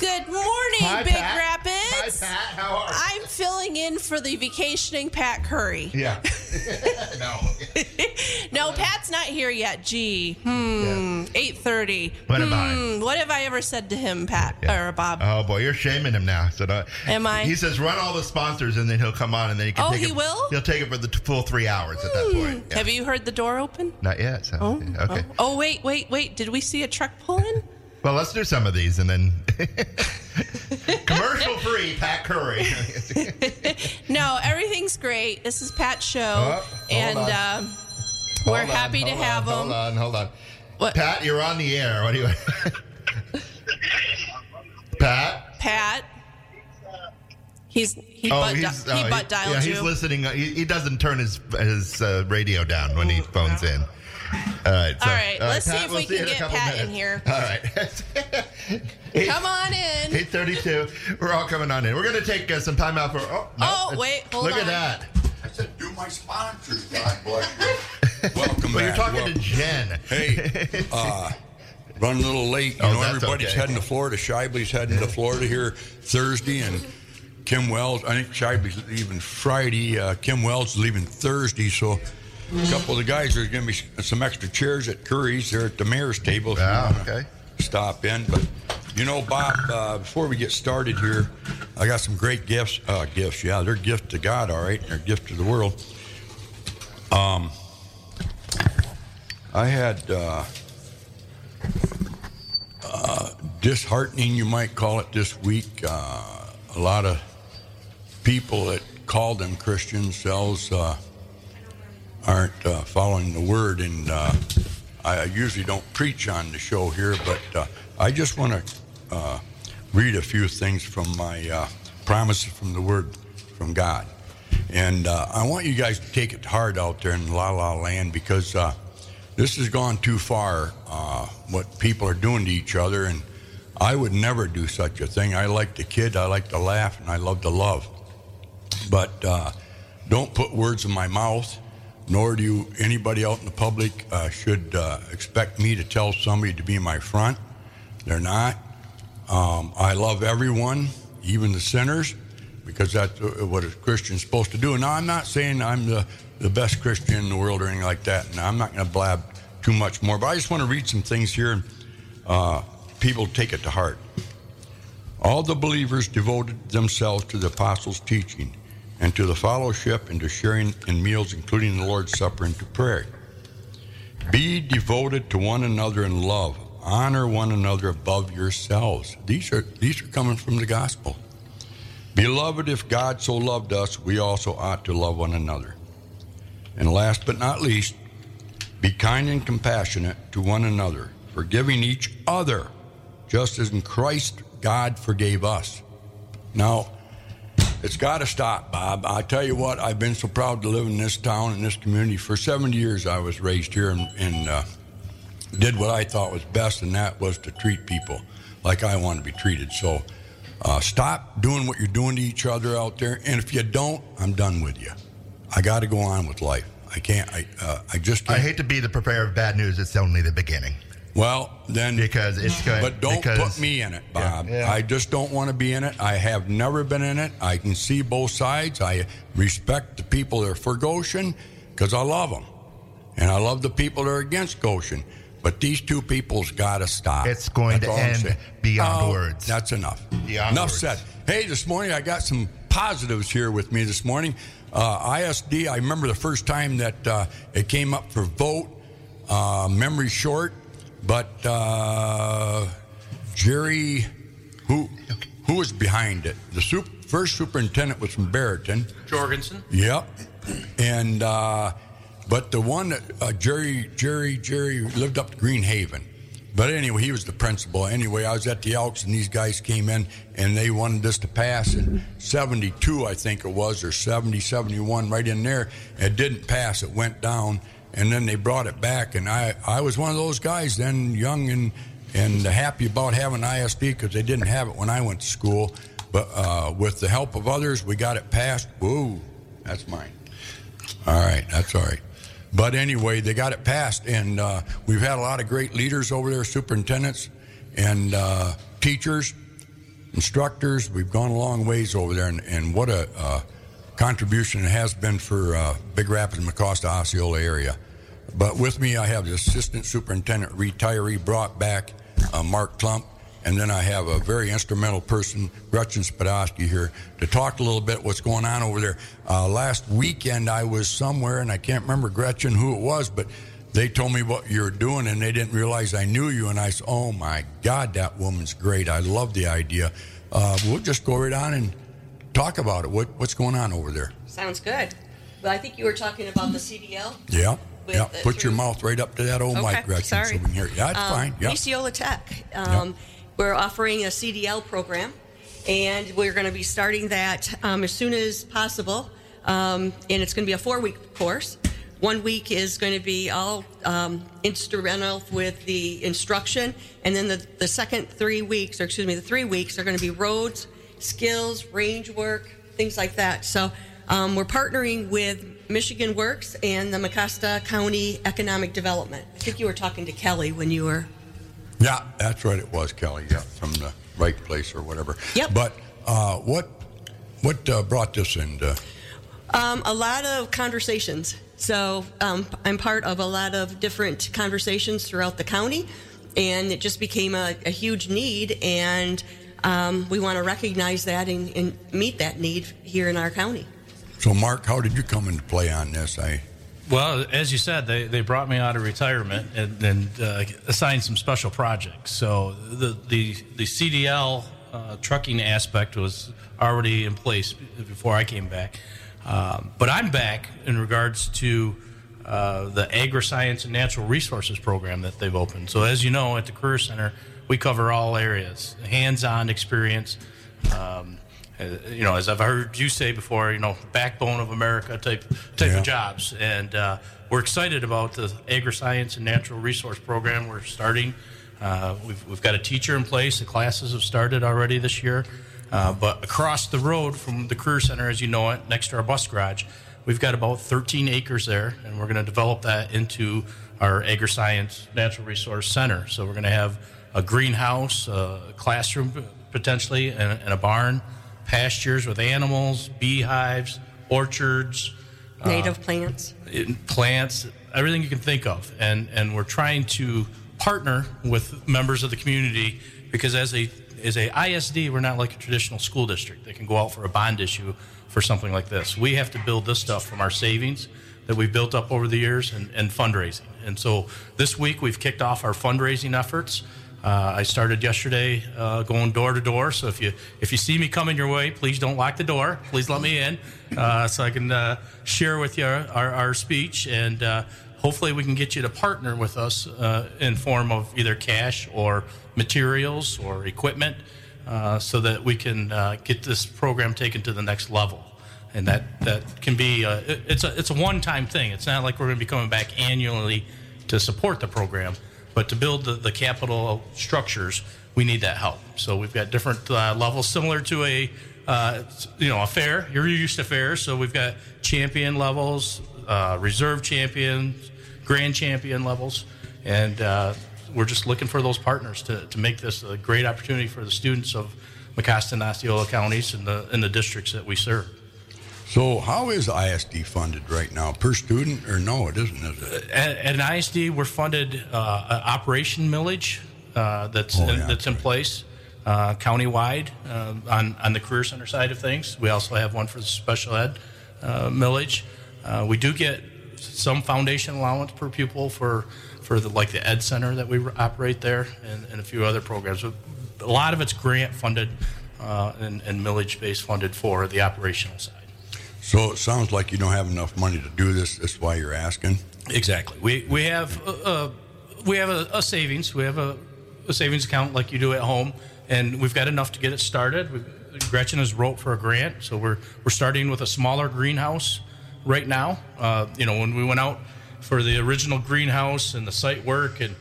Good morning, Hi, Big Pat. Rapids. Hi, Pat. How are you? I'm filling in for the vacationing Pat Currie. Yeah. no. No, Pat's not here yet. Gee, hmm, eight thirty. What am I? hmm, What have I ever said to him, Pat or Bob? Oh boy, you're shaming him now. So Am I? He says run all the sponsors, and then he'll come on, and then he can. Oh, take he it, will? He'll take it for the full three hours at that point. Yeah. Have you heard the door open? Not yet. So Oh, okay. oh, oh, wait, wait, wait. Did we see a truck pull in? Well, let's do some of these, and then commercial free. Pat Currie. No, everything's great. This is Pat's show, Oh, and on. um, we're on, happy to hold have on, him. Hold on, hold on. What? Pat, you're on the air. What do you? Pat. Pat. He's he Oh, butt, he's di- he uh, butt dialed yeah, you. he's listening. Uh, He, he doesn't turn his his uh, radio down when he phones in. All right. So, All right, let's see if we we'll can you in a get Pat in here. All right. Come on in. Eight thirty-two. We're all coming on in. We're going to take uh, some time out for. Oh, no, Oh, wait, hold Look on. at that. I said, do my sponsors, God bless you. Welcome Well, you're talking Welcome. to Jen. Hey, uh, running a little late. You Oh, know, everybody's okay. heading to Florida. Shibley's heading to Florida here Thursday, and Kim Wells. I think Shibley's leaving Friday. Uh, Kim Wells is leaving Thursday. So, a couple of the guys there's going to be some extra chairs at Currie's. They're at the mayor's table. you okay. Stop in, but you know, Bob. Uh, before we get started here, I got some great gifts. Uh, gifts, yeah, they're gifts to God, all right. They're gifts to the world. Um, I had uh, uh, disheartening, you might call it, this week. Uh, a lot of people that call them Christians themselves uh, aren't uh, following the word, and uh, I usually don't preach on the show here, but uh, I just want to read a few things from my promises from the word from God. And uh, I want you guys to take it hard out there in La La Land because uh, this has gone too far, uh, what people are doing to each other. And I would never do such a thing. I like to kid, I like to laugh, and I love to love. But don't put words in my mouth, nor do you, anybody out in the public uh, should uh, expect me to tell somebody to be my front. They're not. Um, I love everyone, even the sinners, because that's what a Christian's supposed to do. Now, I'm not saying I'm the, the best Christian in the world or anything like that, and I'm not going to blab too much more, but I just want to read some things here, and uh, people take it to heart. All the believers devoted themselves to the apostles' teaching and to the fellowship and to sharing in meals, including the Lord's Supper and to prayer. Be devoted to one another in love. Honor one another above yourselves. These are these are coming from the gospel. Beloved, if God so loved us, we also ought to love one another. And last but not least, be kind and compassionate to one another, forgiving each other, just as in Christ God forgave us. Now, it's got to stop, Bob. I tell you what, I've been so proud to live in this town and this community. For 70 years, I was raised here and, and uh, did what I thought was best, and that was to treat people like I want to be treated. So uh, stop doing what you're doing to each other out there. And if you don't, I'm done with you. I got to go on with life. I can't. I uh, I just I can't. hate to be the preparer of bad news. It's only the beginning well, then because it's good. But don't because, put me in it, Bob. Yeah, yeah. I just don't want to be in it. I have never been in it. I can see both sides. I respect the people that are for Goshen because I love them. And I love the people that are against Goshen. But these two people's got to stop. It's going That's to end beyond Oh, words. That's enough. Beyond enough words. said. Hey, this morning I got some positives here with me this morning. Uh, ISD, I remember the first time that uh, it came up for vote. Uh, memory short, but uh, Jerry, who who was behind it? The first superintendent was from Barrington. Jorgensen. Yep. And uh, but the one that uh, Jerry Jerry Jerry lived up to Green Haven. But anyway, he was the principal. Anyway, I was at the Elks and these guys came in and they wanted this to pass in 72, I think it was, or 70, 71, right in there. It didn't pass. It went down and then they brought it back. And I, I was one of those guys then, young and, and happy about having ISD because they didn't have it when I went to school. But uh, with the help of others, we got it passed. Whoa, that's mine. All right, that's all right. But anyway, they got it passed, and uh, we've had a lot of great leaders over there, superintendents and uh, teachers. instructors. We've gone a long ways over there, and, and what a uh, contribution has been for uh, Big Rapids, Mecosta, Osceola area. But with me, I have the assistant superintendent retiree brought back, uh, Mark Klump, and then I have a very instrumental person, Gretchen Spadowski, here to talk a little bit what's going on over there. Uh, last weekend, I was somewhere, and I can't remember Gretchen who it was, but they told me what you're doing, and they didn't realize I knew you. And I said, "Oh my God, that woman's great! I love the idea." Uh, we'll just go right on and talk about it. What, what's going on over there? Sounds good. But I think you were talking about the CDL. Yeah. Yeah, put your mouth right up to that old Okay, mic, Gretchen, sorry. so we can hear you. Yeah, it's Um, fine. Yeah. Osceola Tech. Um, We're offering a CDL program, and we're going to be starting that um, as soon as possible. Um, and it's going to be a four-week course. One week is going to be all um, instrumental with the instruction, and then the, the second three weeks, or excuse me, the three weeks are going to be roads, skills, range work, things like that. So um, we're partnering with Michigan Works and the Mecosta County Economic Development. I think you were talking to Kelly when you were Yeah, that's right. It was Kelly. Yeah, from the right place or whatever. Yep. But uh, what what uh, brought this into? Um, a lot of conversations. So um, I'm part of a lot of different conversations throughout the county, and it just became a, a huge need, and um, we want to recognize that and, and meet that need here in our county. so, Mark, how did you come into play on this? I Well, as you said, they, they brought me out of retirement and, and uh, assigned some special projects. So the the, the CDL uh, trucking aspect was already in place before I came back. Um, but I'm back in regards to uh, the agri-science and natural resources program that they've opened. So as you know, at the Career Center, we cover all areas, hands-on experience. Um, uh, you know, as I've heard you say before, you know, backbone of America type type Yeah. of jobs, and uh, we're excited about the agri-science and natural resource program we're starting. Uh, we've we've got a teacher in place. The classes have started already this year, uh, but across the road from the career center, as you know it, next to our bus garage, we've got about 13 acres there, and we're going to develop that into our agri-science natural resource center. So we're going to have a greenhouse, a classroom potentially, and, and a barn pastures with animals, beehives, orchards, uh, Native plants. plants, everything you can think of. And, and we're trying to partner with members of the community because as a, as a ISD, we're not like a traditional school district that can go out for a bond issue for something like this. We have to build this stuff from our savings that we've built up over the years and, and fundraising. And so this week we've kicked off our fundraising efforts. Uh, I started yesterday uh, going door to door. So if you if you see me coming your way, please don't lock the door. Please let me in uh, so I can uh, share with you our, our, our speech and uh, hopefully we can get you to partner with us uh, in form of either cash or materials or equipment so that we can get this program taken to the next level. And that, that can be uh, it- it's a it's a one time thing. It's not like we're going to be coming back annually to support the program, but to build the, the capital structures, we need that help. So we've got different uh, levels, similar to a uh, you know a fair. You're used to fairs, so we've got champion levels, uh, reserve champions, grand champion levels, and uh, we're just looking for those partners to, to make this a great opportunity for the students of Mecosta and Osceola counties and the in the districts that we serve. So how is ISD funded right now per student or no? It isn't, is it? At, at an ISD, we're funded uh, operation millage uh, that's Oh, in, yeah, that's in right. place uh, countywide um, on on the career center side of things. We also have one for the special ed uh, millage. Uh, we do get some foundation allowance per pupil for for the like the ed center that we operate there and, and a few other programs. But a lot of it's grant funded uh, and, and millage based funded for the operational side. So it sounds like you don't have enough money to do this. That's why you're asking. Exactly. We we have uh, uh, we have a, a savings. We have a, a savings account like you do at home, and we've got enough to get it started. we Gretchen has wrote for a grant, so we're we're starting with a smaller greenhouse right now. Uh, you know, when we went out for the original greenhouse and the site work and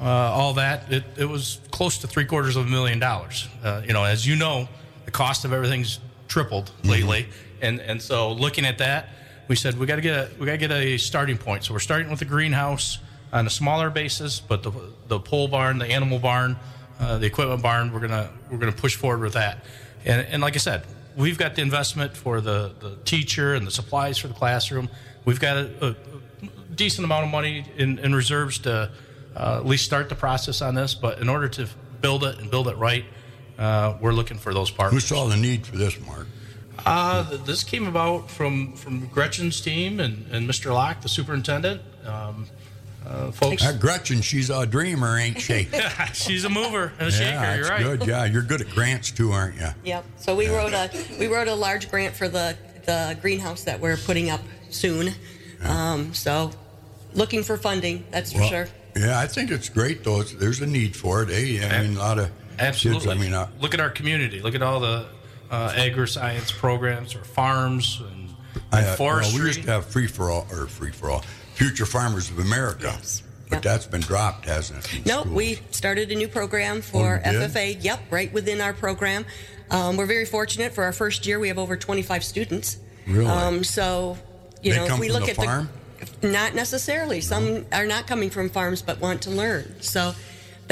uh, all that, it, it was close to three quarters of a million dollars. Uh, you know, as you know, the cost of everything's tripled lately, and and so looking at that, we said we got to get a we got to get a starting point. So we're starting with the greenhouse on a smaller basis, but the the pole barn, the animal barn, uh, the equipment barn. We're gonna we're gonna push forward with that. And, and like I said, we've got the investment for the, the teacher and the supplies for the classroom. We've got a, a decent amount of money in, in reserves to uh, at least start the process on this. But in order to build it and build it right, uh, we're looking for those partners. Who saw the need for this, Mark? Uh, this came about from, from Gretchen's team and, and Mr. Locke, the superintendent. Um, uh, folks, That Gretchen, she's a dreamer, ain't she? she's a mover and a yeah, shaker. You're right. good. Yeah, you're good at grants too, aren't you? Yep. So we wrote a we wrote a large grant for the the greenhouse that we're putting up soon. Um, so looking for funding, that's for sure. Yeah, I think it's great though. It's, there's a need for it. Eh? I mean, a lot of Absolutely. Kids, I mean, uh, look at our community. Look at all the uh, agri-science programs or farms and, I, uh, forestry. Well, we used to have free for all or free for all Future Farmers of America, Yes. but Yep. that's been dropped, hasn't it? in No, schools? we started a new program for Oh, you did? FFA. Yep, right within our program. Um, we're very fortunate. For our first year, we have over 25 students. Really? Um, so, you They know, if we look the at farm? the not necessarily. Some are not coming from farms, but want to learn. So,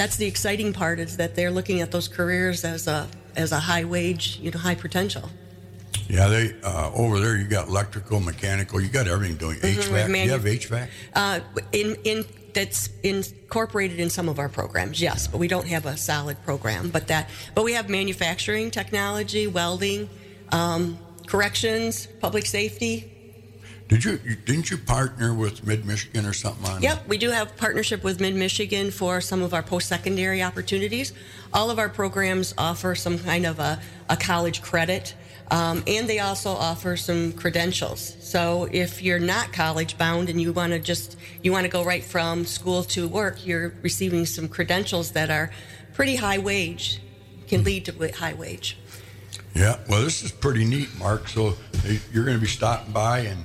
that's the exciting part is that they're looking at those careers as a as a high wage, you know, high potential. Yeah, they uh, over there. You got electrical, mechanical. You got everything doing HVAC. Mm-hmm, Do you have HVAC? Uh, in in that's incorporated in some of our programs, yes, but we don't have a solid program. But that, but we have manufacturing, technology, welding, um, corrections, public safety. Did you, didn't you partner with Mid Michigan or something on? That? Yep, we do have partnership with Mid Michigan for some of our post-secondary opportunities. All of our programs offer some kind of a, a college credit, um, and they also offer some credentials. So if you're not college bound and you want to just you want to go right from school to work, you're receiving some credentials that are pretty high wage, can lead to high wage. Yeah. Well, this is pretty neat, Mark. So you're going to be stopping by and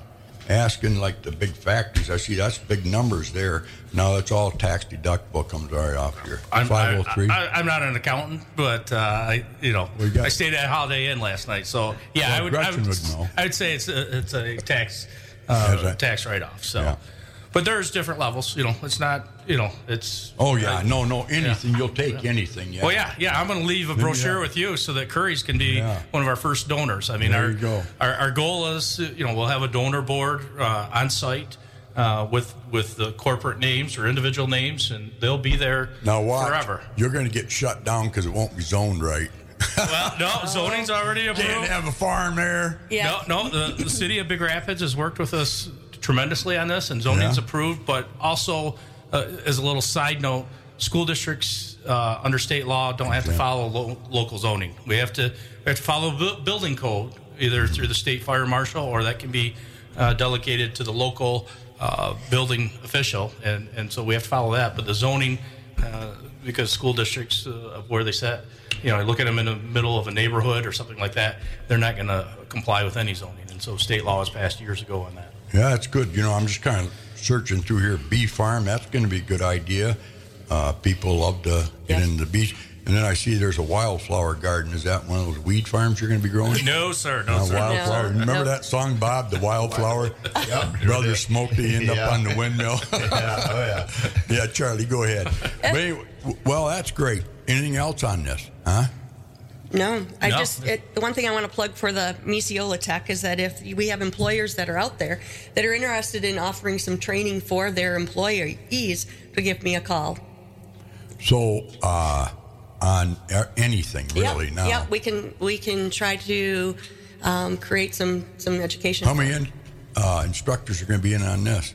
asking like the big factories. I see that's big numbers there. Now that's all tax deductible. Comes right off here. I'm, Five hundred three. I, am not an accountant, but uh, I, you know, I stayed at Holiday Inn last night, so yeah, Well, I would, I would, would know. I would say it's a, it's a tax, uh, that- tax write-off. So, Yeah. But there's different levels. You know, it's not, you know, it's. Oh yeah, uh, no, no, anything you'll take anything. Yeah. Well, yeah, yeah. I'm going to leave a brochure that. with you so that Currie's can be Yeah. one of our first donors. I mean, There our, you go. our our goal is, uh, you know, we'll have a donor board uh, on site uh, with with the corporate names or individual names, and they'll be there Now watch. forever. You're going to get shut down because it won't be zoned right. Well, no, zoning's already approved. Can't have a farm there. Yeah. No, no. The, the city of Big Rapids has worked with us tremendously on this, and zoning's Yeah. approved. But also, uh, as a little side note, school districts uh, under state law don't have to follow lo- local zoning. We have to we have to follow bu- building code either through the state fire marshal or that can be uh, delegated to the local uh, building official, and and so we have to follow that. But the zoning. Uh, because school districts uh, of where they set, you know, I look at them in the middle of a neighborhood or something like that, they're not going to comply with any zoning. And so state law was passed years ago on that. Yeah, that's good. You know, I'm just kind of searching through here. Bee farm, that's going to be a good idea. Uh, people love to get Yes. into the beach. And then I see there's a wildflower garden. Is that one of those weed farms you're going to be growing? No, sir. No, Uh, sir. wildflower. No. Remember No. that song, Bob? The wildflower. Yep, sure Brother did. Smokey end up on the windmill. Yeah, oh yeah. yeah, Charlie, go ahead. But anyway, well, that's great. Anything else on this? Huh? No, I No. just it, the one thing I want to plug for the Misiola Tech is that if we have employers that are out there that are interested in offering some training for their employees, to give me a call. So, uh, on uh, anything really yep, now. Yep, we can we can try to um, create some some education. How many in, uh, instructors are going to be in on this?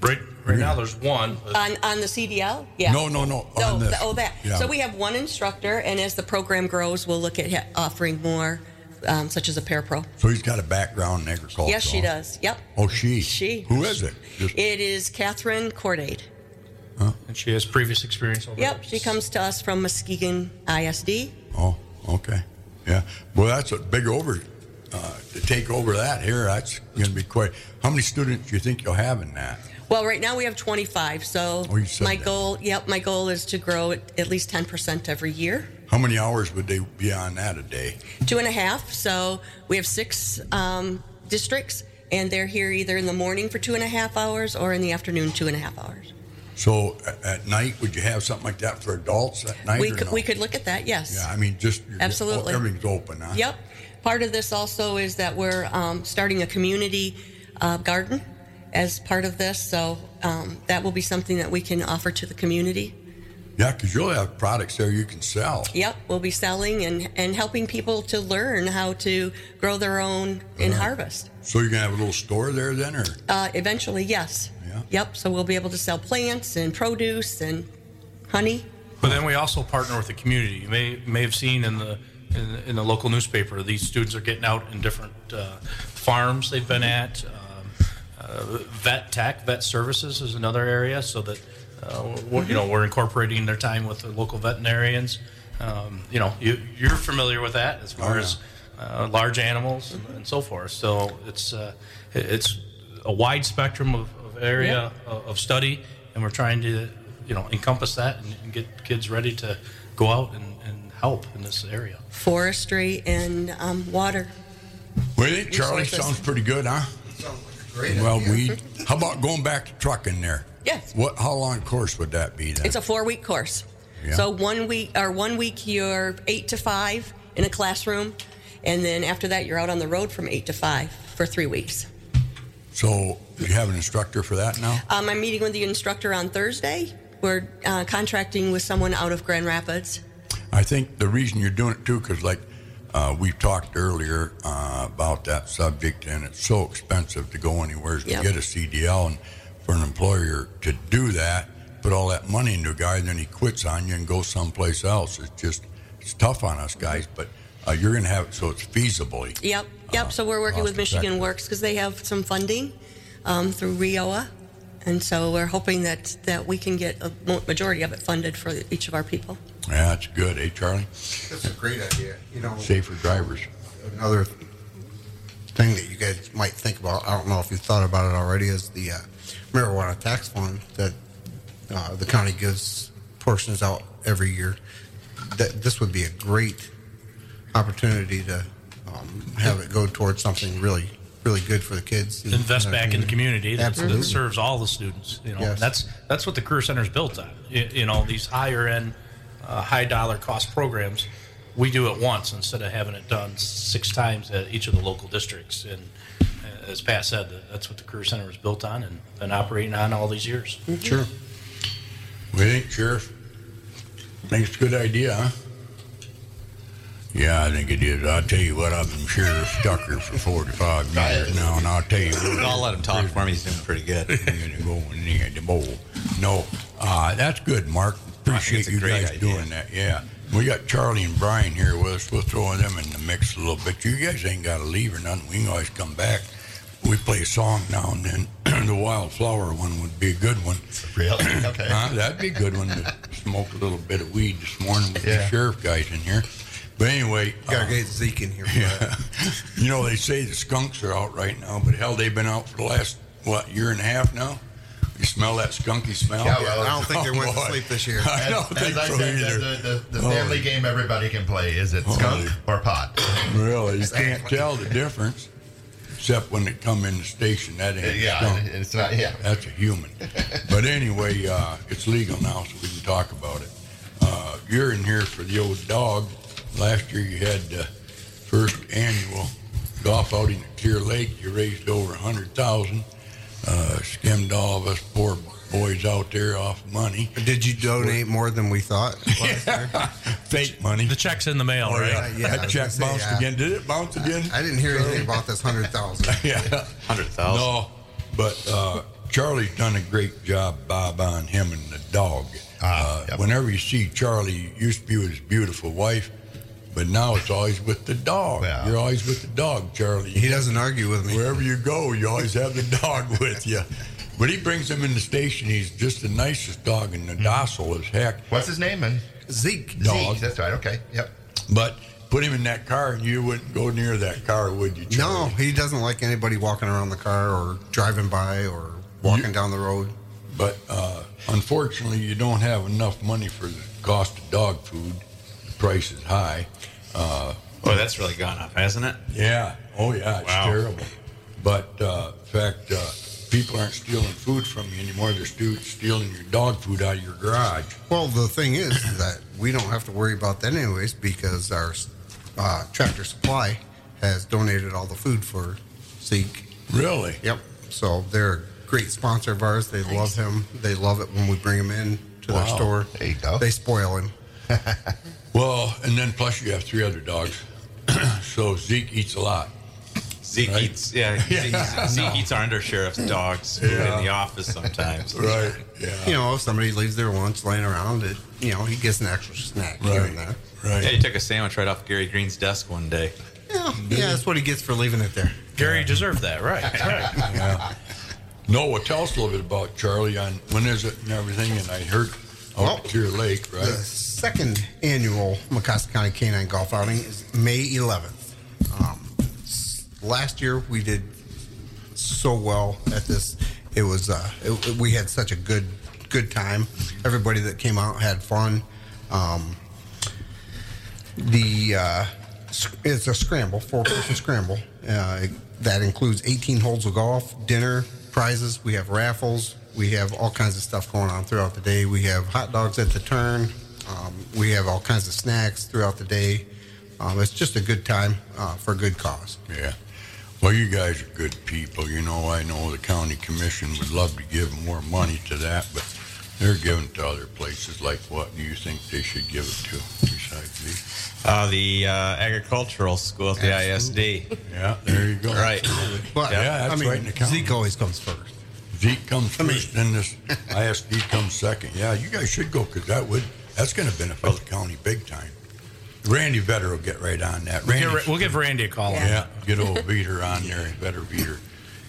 Right, right now there's one. on on the CDL? Yeah. No, no, no, No, on this. th- oh that. Yeah. So we have one instructor, and as the program grows, we'll look at ha- offering more, um, such as a parapro. So he's got a background in agriculture. Yes, she does. Yep. Oh, she. She. Who is it? Just- It is Catherine Cordade. And she has previous experience over Yep, there. she comes to us from Muskegon ISD. oh, okay. Yeah. Well, that's a big over. Uh, to take over that here, that's going to be quite. How many students do you think you'll have in that? Well, right now we have 25, so Oh, my that. goal, yep, my goal is to grow at, at least 10% every year. How many hours would they be on that a day? Two and a half, so we have six um, districts, and they're here either in the morning for two and a half hours or in the afternoon two and a half hours. So at night, would you have something like that for adults at night? We could, no? we could look at that, yes. Yeah, I mean, just Absolutely. everything's open. Huh? Yep. Part of this also is that we're um, starting a community uh, garden as part of this, so um, that will be something that we can offer to the community. Yeah, because you'll have products there you can sell. Yep, we'll be selling and, and helping people to learn how to grow their own in harvest. So you're gonna have a little store there then, or Uh, eventually, yes. Yeah. Yep, so we'll be able to sell plants and produce and honey. But then we also partner with the community. You may may have seen in the in, the- in the local newspaper these students are getting out in different uh, farms they've been at. Uh, vet tech, vet services is another area, so that uh, we're, you know we're incorporating their time with the local veterinarians. Um, you know, you, you're familiar with that as far Oh, yeah. as uh, large animals and, and so forth. So it's uh, it's a wide spectrum of, of area of, of study, and we're trying to you know encompass that and, and get kids ready to go out and, and help in this area. Forestry and um, water. well, Charlie sounds pretty good, huh? Great. Well, we. How about going back to trucking there? Yes. What? How long course would that be then? It's a four week course. Yeah. So one week or one week you're eight to five in a classroom, and then after that you're out on the road from eight to five for three weeks. so do you have an instructor for that now? Um, I'm meeting with the instructor on Thursday. We're uh, contracting with someone out of Grand Rapids. I think the reason you're doing it too, because like uh, we talked earlier uh, about that subject, and it's so expensive to go anywhere to Yep. get a CDL, and for an employer to do that, put all that money into a guy, and then he quits on you and goes someplace else. It's just it's tough on us guys, but uh, you're going to have it so it's feasible. Yep, yep. Uh, so we're working with Michigan. Works because they have some funding um, through WIOA, and so we're hoping that that we can get a majority of it funded for each of our people. Yeah, that's good, eh, Charlie? That's a great idea. You know, Safer drivers. another thing that you guys might think about, I don't know if you've thought about it already, is the uh, marijuana tax fund that uh, the county gives portions out every year. That This would be a great opportunity to um, have it go towards something really, really good for the kids. and- Invest and our back in the community that, that serves all the students. You know, Yes. that's that's what the career center is built on. You, you know, these higher end, uh, high dollar cost programs, we do it once instead of having it done six times at each of the local districts. And uh, as Pat said, that's what the career center is built on and been operating on all these years. Sure. We think, Sheriff? Think it's a good idea, huh? Yeah, I think it is. I'll tell you what, I've been Sheriff Tucker for 45 years now, and I'll tell you what. I'll let him talk for me. He's doing pretty good. You're gonna in the bowl. No, uh, that's good, Mark. Appreciate you guys idea. doing that. Yeah, we got Charlie and Brian here with us. We'll throw them in the mix a little bit. You guys ain't got to leave or nothing. We can always come back. We play a song now and then. the Wildflower one would be a good one. Really? Okay. That'd be a good one to smoke a little bit of weed this morning with the sheriff guys in here. But anyway, Got uh, get Zeke in here. That. you know they say the skunks are out right now, but hell, they've been out for the last what year and a half now. You smell that skunky smell? Yeah, well, I don't think they Oh, went to sleep this year. I As, don't as think I so said, either. the, the, the Oh. family game everybody can play is it skunk Holy. or pot? Really, you can't tell the difference, except when they come in the station. That ain't Yeah, skunk. it's not. Yeah. That's a human. But anyway, uh, it's legal now, so we can talk about it. Uh, you're in here for the old dog. Last year you had the first annual golf outing at Clear Lake. You raised over a hundred thousand. Uh, skimmed all of us poor boys out there off money. Did you donate more than we thought? last year? Fake money. The check's in the mail, Oh, right? yeah. Yeah, that check say, bounced yeah. again. Did it bounce again? I didn't hear anything about this hundred thousand. yeah. Hundred thousand. No, but uh, Charlie's done a great job, Bob, on him and the dog. Ah, uh, yep. Whenever you see Charlie, he used to be with his beautiful wife, but now it's always with the dog. Yeah. You're always with the dog, Charlie. He doesn't argue with me. Wherever you go, you always have the dog with you. But he brings him in the station. He's just the nicest dog and the docile as heck. What's his name? And Zeke. Dog. Zeke, That's right. Okay. Yep. But put him in that car, and you wouldn't go near that car, would you, Charlie? No, he doesn't like anybody walking around the car or driving by or walking down the road. But uh, unfortunately, you don't have enough money for the cost of dog food. The price is high. Uh, Boy, that's really gone up, hasn't it? yeah. Oh, yeah. It's Wow. terrible. But uh, in fact, uh, people aren't stealing food from you anymore. They're stealing your dog food out of your garage. Well, the thing is that we don't have to worry about that anyways because our uh, Tractor Supply has donated all the food for Zeke. Really? Yep. So they're a great sponsor of ours. They love him. They love it when we bring him in to their store. There you go. They spoil him. Well, and then plus you have three other dogs. so Zeke eats a lot. Zeke Right. eats, yeah, Zeke, Zeke eats our undersheriff's dogs Yeah. in the office sometimes. Right. Yeah. You know, if somebody leaves their lunch laying around, it you know he gets an extra snack here and there. Right. Yeah, he took a sandwich right off Gary Green's desk one day. Yeah, yeah, that's what he gets for leaving it there. Gary deserved that, right? right. Yeah. No, well, tell us a little bit about Charlie on when is it and everything. And I heard out Well, at Clear Lake, right? The second annual Mecosta County Canine Golf Outing is May 11th. Um, last year we did so well at this. It was uh, it, we had such a good good time. Everybody that came out had fun. Um, the uh, it's a scramble, four person scramble. Uh, that includes 18 holes of golf, dinner, prizes. We have raffles. We have all kinds of stuff going on throughout the day. We have hot dogs at the turn. Um, we have all kinds of snacks throughout the day. Um, it's just a good time uh, for a good cause. Yeah. Well, you guys are good people. You know, I know the county commission would love to give more money to that, but they're giving to other places. Like what do you think they should give it to besides these? Uh, the uh, agricultural school at the ISD. Yeah, there you go. Right. But Yeah, that's I mean, right in the county. Zeke always comes first. Zeke comes I mean- first, then this ISD comes second. Yeah, you guys should go because that would that's going to benefit the county big time. Randy Vetter will get right on that. We'll, Randy, give, we'll give Randy a call. on yeah, get old Veter on there, better Veter.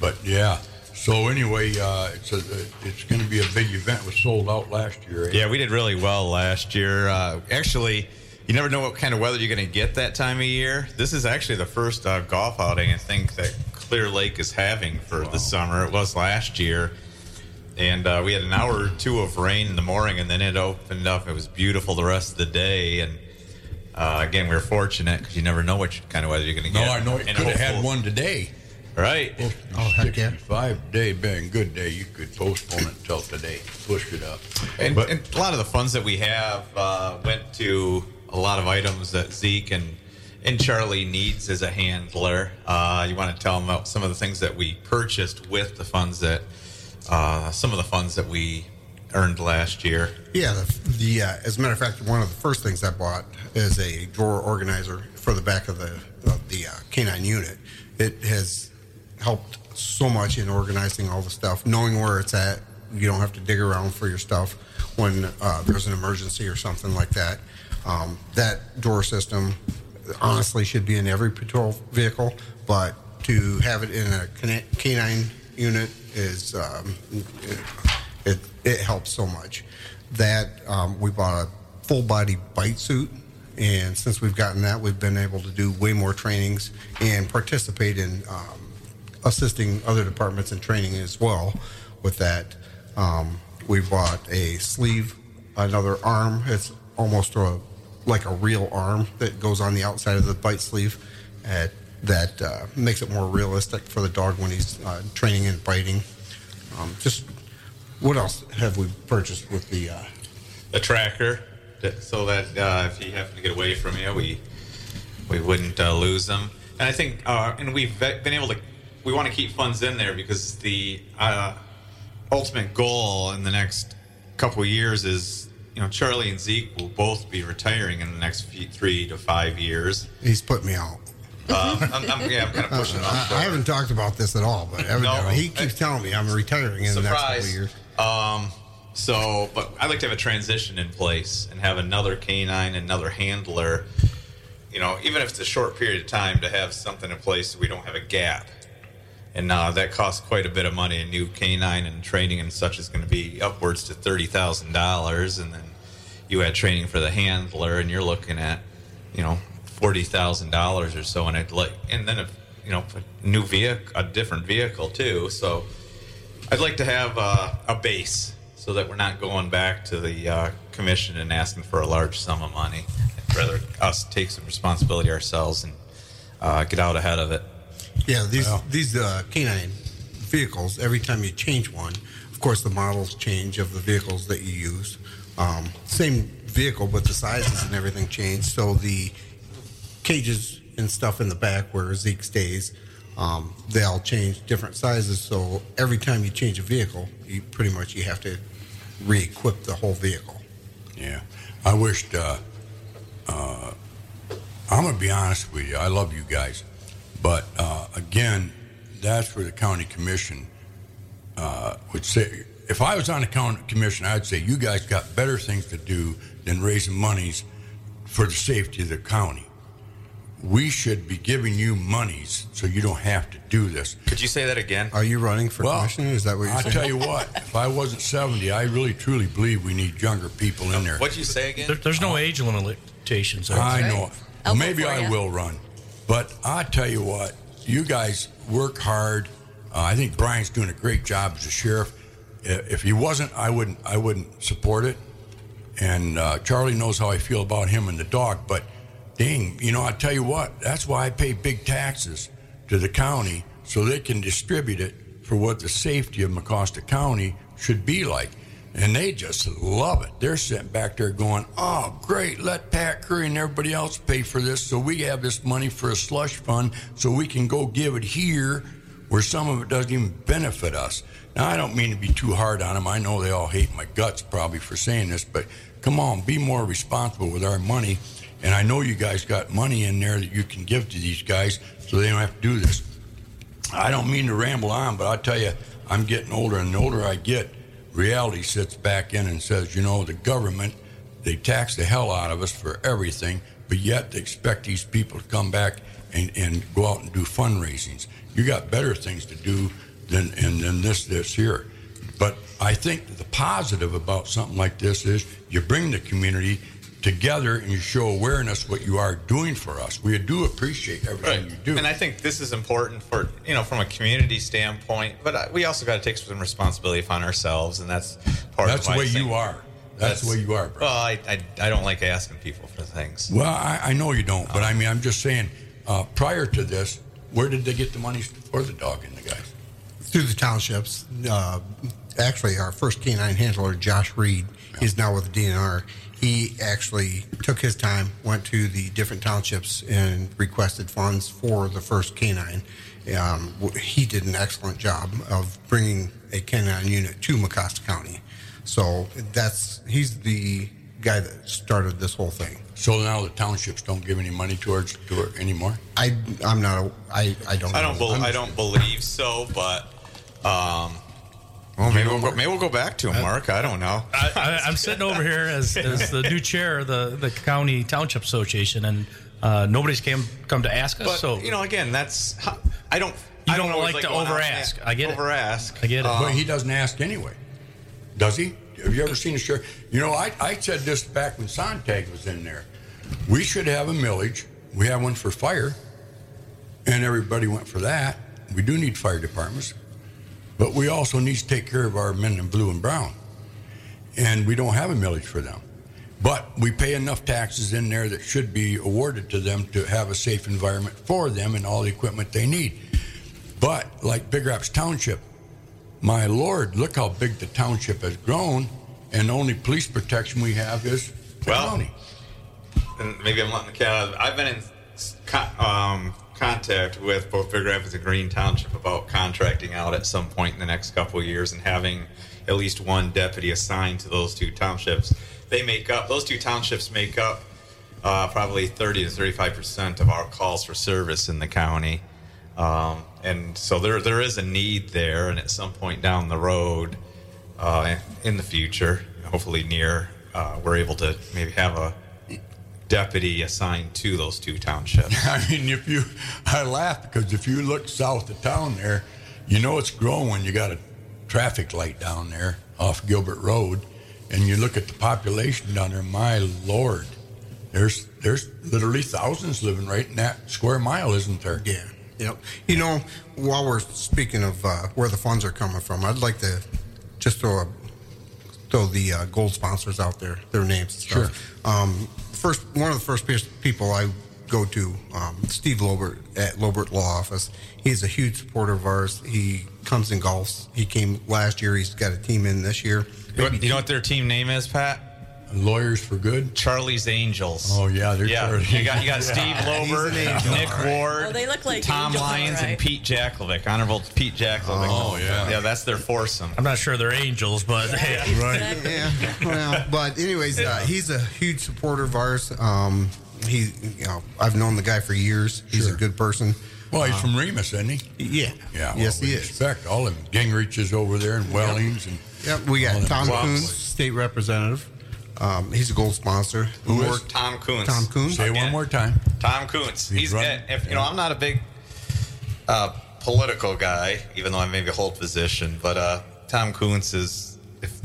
But yeah, so anyway, uh, it's a it's going to be a big event. It was sold out last year. eh? Yeah, we did really well last year. Uh, actually, you never know what kind of weather you're going to get that time of year. This is actually the first uh, golf outing I think that Clear Lake is having for the summer. It was last year. And uh, we had an hour or two of rain in the morning, and then it opened up. It was beautiful the rest of the day. And uh, again, we were fortunate because you never know what kind of weather you're going to get. No, get. I know you And could have had one today. Right. Oh, heck yeah. Five day being good day, you could postpone it until today. Push it up. And, But- and a lot of the funds that we have uh, went to a lot of items that Zeke and and Charlie needs as a handler. Uh, you want to tell them about some of the things that we purchased with the funds that uh, some of the funds that we earned last year. Yeah, the, the uh, as a matter of fact, one of the first things I bought is a drawer organizer for the back of the of the uh, canine unit. It has helped so much in organizing all the stuff, knowing where it's at. You don't have to dig around for your stuff when uh, there's an emergency or something like that. Um, that drawer system honestly should be in every patrol vehicle, but to have it in a canine unit is um, it, it, helps so much. That um, we bought a full body bite suit, and since we've gotten that, we've been able to do way more trainings and participate in um, assisting other departments in training as well. With that, um, we bought a sleeve, another arm. It's almost a, like a real arm that goes on the outside of the bite sleeve. At, that uh, makes it more realistic for the dog when he's uh, training and biting. Um, just what else have we purchased with the? Uh, a tracker that, so that uh, if he happened to get away from you, we we wouldn't uh, lose them. And I think, uh, and we've been able to, we want to keep funds in there because the uh, ultimate goal in the next couple of years is, you know, Charlie and Zeke will both be retiring in the next few, three to five years. he's put me out. Uh, I'm, I'm, yeah, I'm kind of pushing them. I, I haven't talked about this at all, but evidently he keeps telling me I'm retiring in the next couple of years. Um, so, but I'd like to have a transition in place and have another canine, another handler. You know, even if it's a short period of time, to have something in place so we don't have a gap. And uh, that costs quite a bit of money. A new canine and training and such is going to be upwards to thirty thousand dollars, and then you add training for the handler, and you're looking at, you know, forty thousand dollars or so. And it like, and then a, you know, a new vehicle, a different vehicle too. So, I'd like to have uh, a base so that we're not going back to the uh, commission and asking for a large sum of money. I'd rather us take some responsibility ourselves and uh, get out ahead of it. Yeah, these these uh, canine vehicles, every time you change one, of course, the models change of the vehicles that you use. Um, same vehicle, but the sizes and everything change. So the cages and stuff in the back where Zeke stays, um, they all change different sizes. So every time you change a vehicle, you pretty much you have to re-equip the whole vehicle. Yeah, I wished. Uh, uh, I'm gonna be honest with you. I love you guys, but uh, again, that's where the county commission uh, would say. If I was on the county commission, I'd say you guys got better things to do than raising monies for the safety of the county. We should be giving you monies so you don't have to do this. Could you say that again? Are you running for commissioner? Is that what you're saying? I'll tell you what. If I wasn't 70, I really truly believe we need younger people in there. What'd you say again? There, there's no age limitations. there. I know. Well, maybe I ya. will run, but I tell you what, you guys work hard. Uh, I think Brian's doing a great job as a sheriff. If he wasn't, I wouldn't. I wouldn't support it. And uh, Charlie knows how I feel about him and the dog. But you know, I tell you what, that's why I pay big taxes to the county so they can distribute it for what the safety of Mecosta County should be like. And they just love it. They're sitting back there going, oh, great, let Pat Currie and everybody else pay for this so we have this money for a slush fund so we can go give it here where some of it doesn't even benefit us. Now, I don't mean to be too hard on them. I know they all hate my guts probably for saying this, but come on, be more responsible with our money. And I know you guys got money in there that you can give to these guys so they don't have to do this. I don't mean to ramble on, but I'll tell you, I'm getting older, and the older I get, reality sits back in and says, you know, the government, they tax the hell out of us for everything, but yet they expect these people to come back and, and go out and do fundraisings. You got better things to do than, and, than this, this here. But I think the positive about something like this is you bring the community together and you show awareness what you are doing for us. We do appreciate everything you do. And I think this is important for you know from a community standpoint, but uh, we also got to take some responsibility upon ourselves, and that's part That's of the way you are. That's, the way you are, bro. Well, I, I I don't like asking people for things. Well, I, I know you don't, but I mean, I'm just saying. Uh, prior to this, where did they get the money for the dog and the guys? through the townships. Uh, actually, our first canine handler, Josh Reed, is now with the DNR. He actually took his time, went to the different townships, and requested funds for the first canine. Um, he did an excellent job of bringing a canine unit to Mecosta County. So that's he's the guy that started this whole thing. So now the townships don't give any money towards to it anymore. I I'm not a I I don't I don't bel I'm- I don't believe so, but um, well, maybe we'll go, maybe we'll go back to him, Mark. I don't know. I, I, I'm sitting over here as, as the new chair of the, the county township association, and uh, nobody's came come to ask us. But so you know, again, that's I don't. You I don't always like to over ask. I get it. overask. I get it. Um, but he doesn't ask anyway, does he? Have you ever seen a sheriff? You know, I, I said this back when Sontag was in there. We should have a millage. We have one for fire, and everybody went for that. We do need fire departments, but we also need to take care of our men in blue and brown, and we don't have a millage for them. But we pay enough taxes in there that should be awarded to them to have a safe environment for them and all the equipment they need. But like Big Rapids Township, my lord, look how big the township has grown, and the only police protection we have is the Well, county. maybe I'm letting the cat out. I've been in um, contact with both Big Rapids and Green Township about contracting out at some point in the next couple of years and having at least one deputy assigned to those two townships. They make up those two townships make up uh, probably 30 to 35 percent of our calls for service in the county, um, and so there there is a need there. And at some point down the road, uh, in the future, hopefully near, uh, we're able to maybe have a deputy assigned to those two townships. I mean, if you, I laugh because if you look south of town there, you know it's growing when you got a traffic light down there off Gilbert Road, and you look at the population down there. My lord, there's there's literally thousands living right in that square mile, isn't there? Yeah. Yep. You know, while we're speaking of uh, where the funds are coming from, I'd like to just throw a, throw the uh, gold sponsors out there, their names and stuff. Um, first, one of the first people I go to. Um, Steve Lobert at Lobert Law Office. He's a huge supporter of ours. He comes and golfs. He came last year. He's got a team in this year. You know, you know what their team name is, Pat? Lawyers for Good. Charlie's Angels. Oh yeah, they're yeah. Charlie. You got you got Steve Lober, He's an angel. Nick Ward, Oh, they look like Tom angels, Lyons, right. and Pete Jaklevic. Honorable Pete Jaklevic. Oh, yeah. yeah. That's their foursome. I'm not sure they're angels, but hey, right. yeah. Well, but anyways, uh, he's a huge supporter of ours. Um, he, you know, I've known the guy for years. He's Sure. a good person. Well, he's from Remus, isn't he? Yeah. Yeah. yes, well, he we is. Respect all them Gingriches over there and Wellings and. Yep. We got Tom clubs. Kunse, state representative. Um, he's a gold sponsor. Who is? Worked- Tom Kunse. Tom Kunse. Say it Again. one more time. Tom Kunse. He's He's, running. if you know, I'm not a big uh, political guy, even though I maybe hold position. But uh, Tom Kunse is. If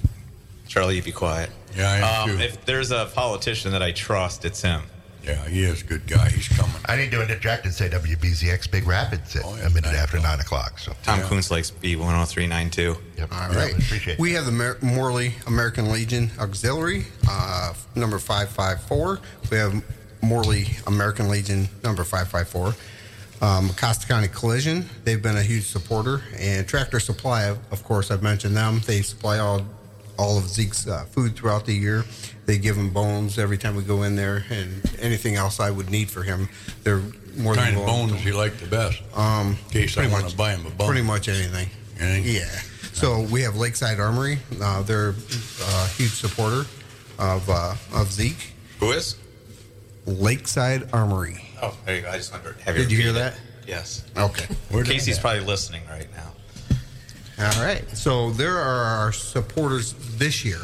Charlie, you be quiet. Yeah, I am um, too. If there's a politician that I trust, it's him. Yeah, he is a good guy. He's coming. I need to interject and say WBZX Big Rapids at Oh, yeah, a minute nine after o'clock. nine o'clock. So Tom Yeah. Kunse likes B10392. yep. All Yeah, right. appreciate we that. have the Mer- Morley American Legion Auxiliary, uh, number 554. We have Morley American Legion, number 554. Um, Costa County Collision, they've been a huge supporter. And Tractor Supply, of of course, I've mentioned them. They supply all, all of Zeke's uh, food throughout the year. They give him bones every time we go in there and anything else I would need for him. They're more What than kind of willing to- bones you like the best? um, In case I pretty want much- to buy him a bone. Pretty much anything. Anything? Yeah. So we have Lakeside Armory. Uh, they're a huge supporter of uh, of Zeke. Who is? Lakeside Armory. Oh, there you go. I just wondered. Have Did you hear that? Yes. Okay. Casey's probably listening right now. All right. So there are our supporters this year.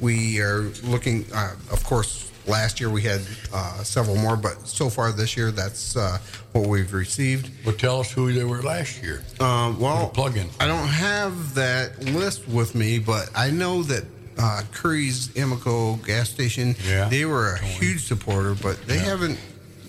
We are looking, uh, of course, last year we had uh, several more, but so far this year, that's uh, what we've received. Well, tell us who they were last year. Um, well, plug in. I don't have that list with me, but I know that uh, Currie's Amico gas station, Yeah. they were a huge supporter, but they Yeah. haven't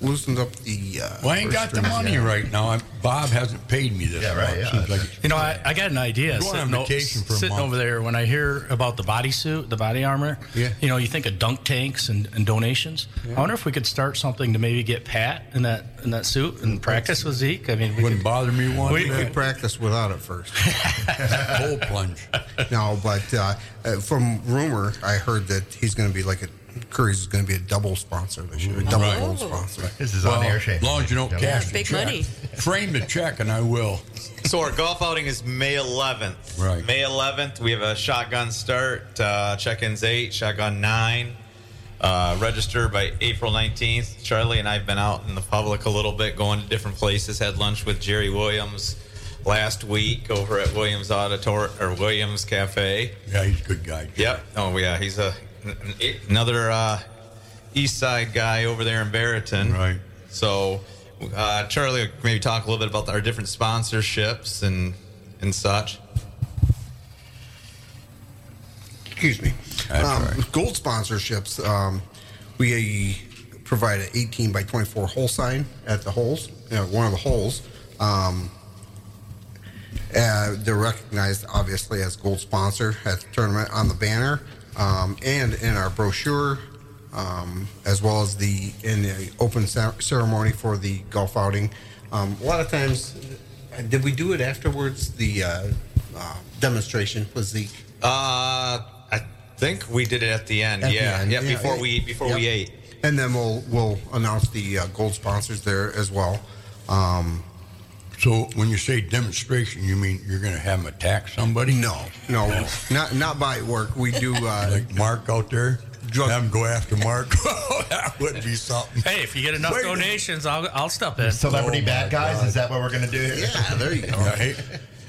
loosened up the. Uh, Well, I ain't got the money yet. right now. I, Bob hasn't paid me this Yeah, right, yeah, Seems like You know, I, I got an idea. Going on Sitting, o- vacation for a sitting month. over there, when I hear about the bodysuit, the body armor, Yeah. you know, you think of dunk tanks and, and donations. I wonder if we could start something to maybe get Pat in that in that suit and practice with Zeke. I mean, we wouldn't could, bother me one We- We bit. practiced without it first. Coal plunge. no, but uh, uh, from rumor, I heard that he's going to be like a Currie's is going to be a double sponsor this year, a double Right. gold sponsor. This is Well, on air, Shane. as long as you don't Yeah. cash the Big check. money. Frame the check, and I will. So our golf outing is May 11th. Right. May 11th, we have a shotgun start. Uh, check-ins eight, shotgun nine. Uh, register by April 19th. Charlie and I've been out in the public a little bit, going to different places. Had lunch with Jerry Williams last week over at Williams Auditor or Williams Cafe. Yeah, he's a good guy. Yep. Oh yeah, he's a another uh, East Side guy over there in Barrington. Right. So, uh, Charlie, maybe talk a little bit about our different sponsorships and and such. Excuse me. That's Um. Gold sponsorships. Um, we provide an 18 by 24 hole sign at the holes, you know, one of the holes. Um, uh, they're recognized, obviously, as gold sponsor at the tournament on the banner um, and in our brochure, um, as well as the in the open ceremony for the golf outing. Um, a lot of times, uh, did we do it afterwards? The uh, uh, demonstration was the Uh, I think we did it at the end. At the yeah, end, yeah, yeah, Before we before we ate. And then we'll we'll announce the uh, gold sponsors there as well. Um, So when you say demonstration, you mean you're going to have them attack somebody? no, no, not not by work. We do uh, Like Mark out there? Drug- Have him go after Mark? that would be something. hey, if you get enough Wait donations, I'll I'll step in. Celebrity Oh, bad guys? God. Is that what we're going to do here? yeah. There you go. Yeah,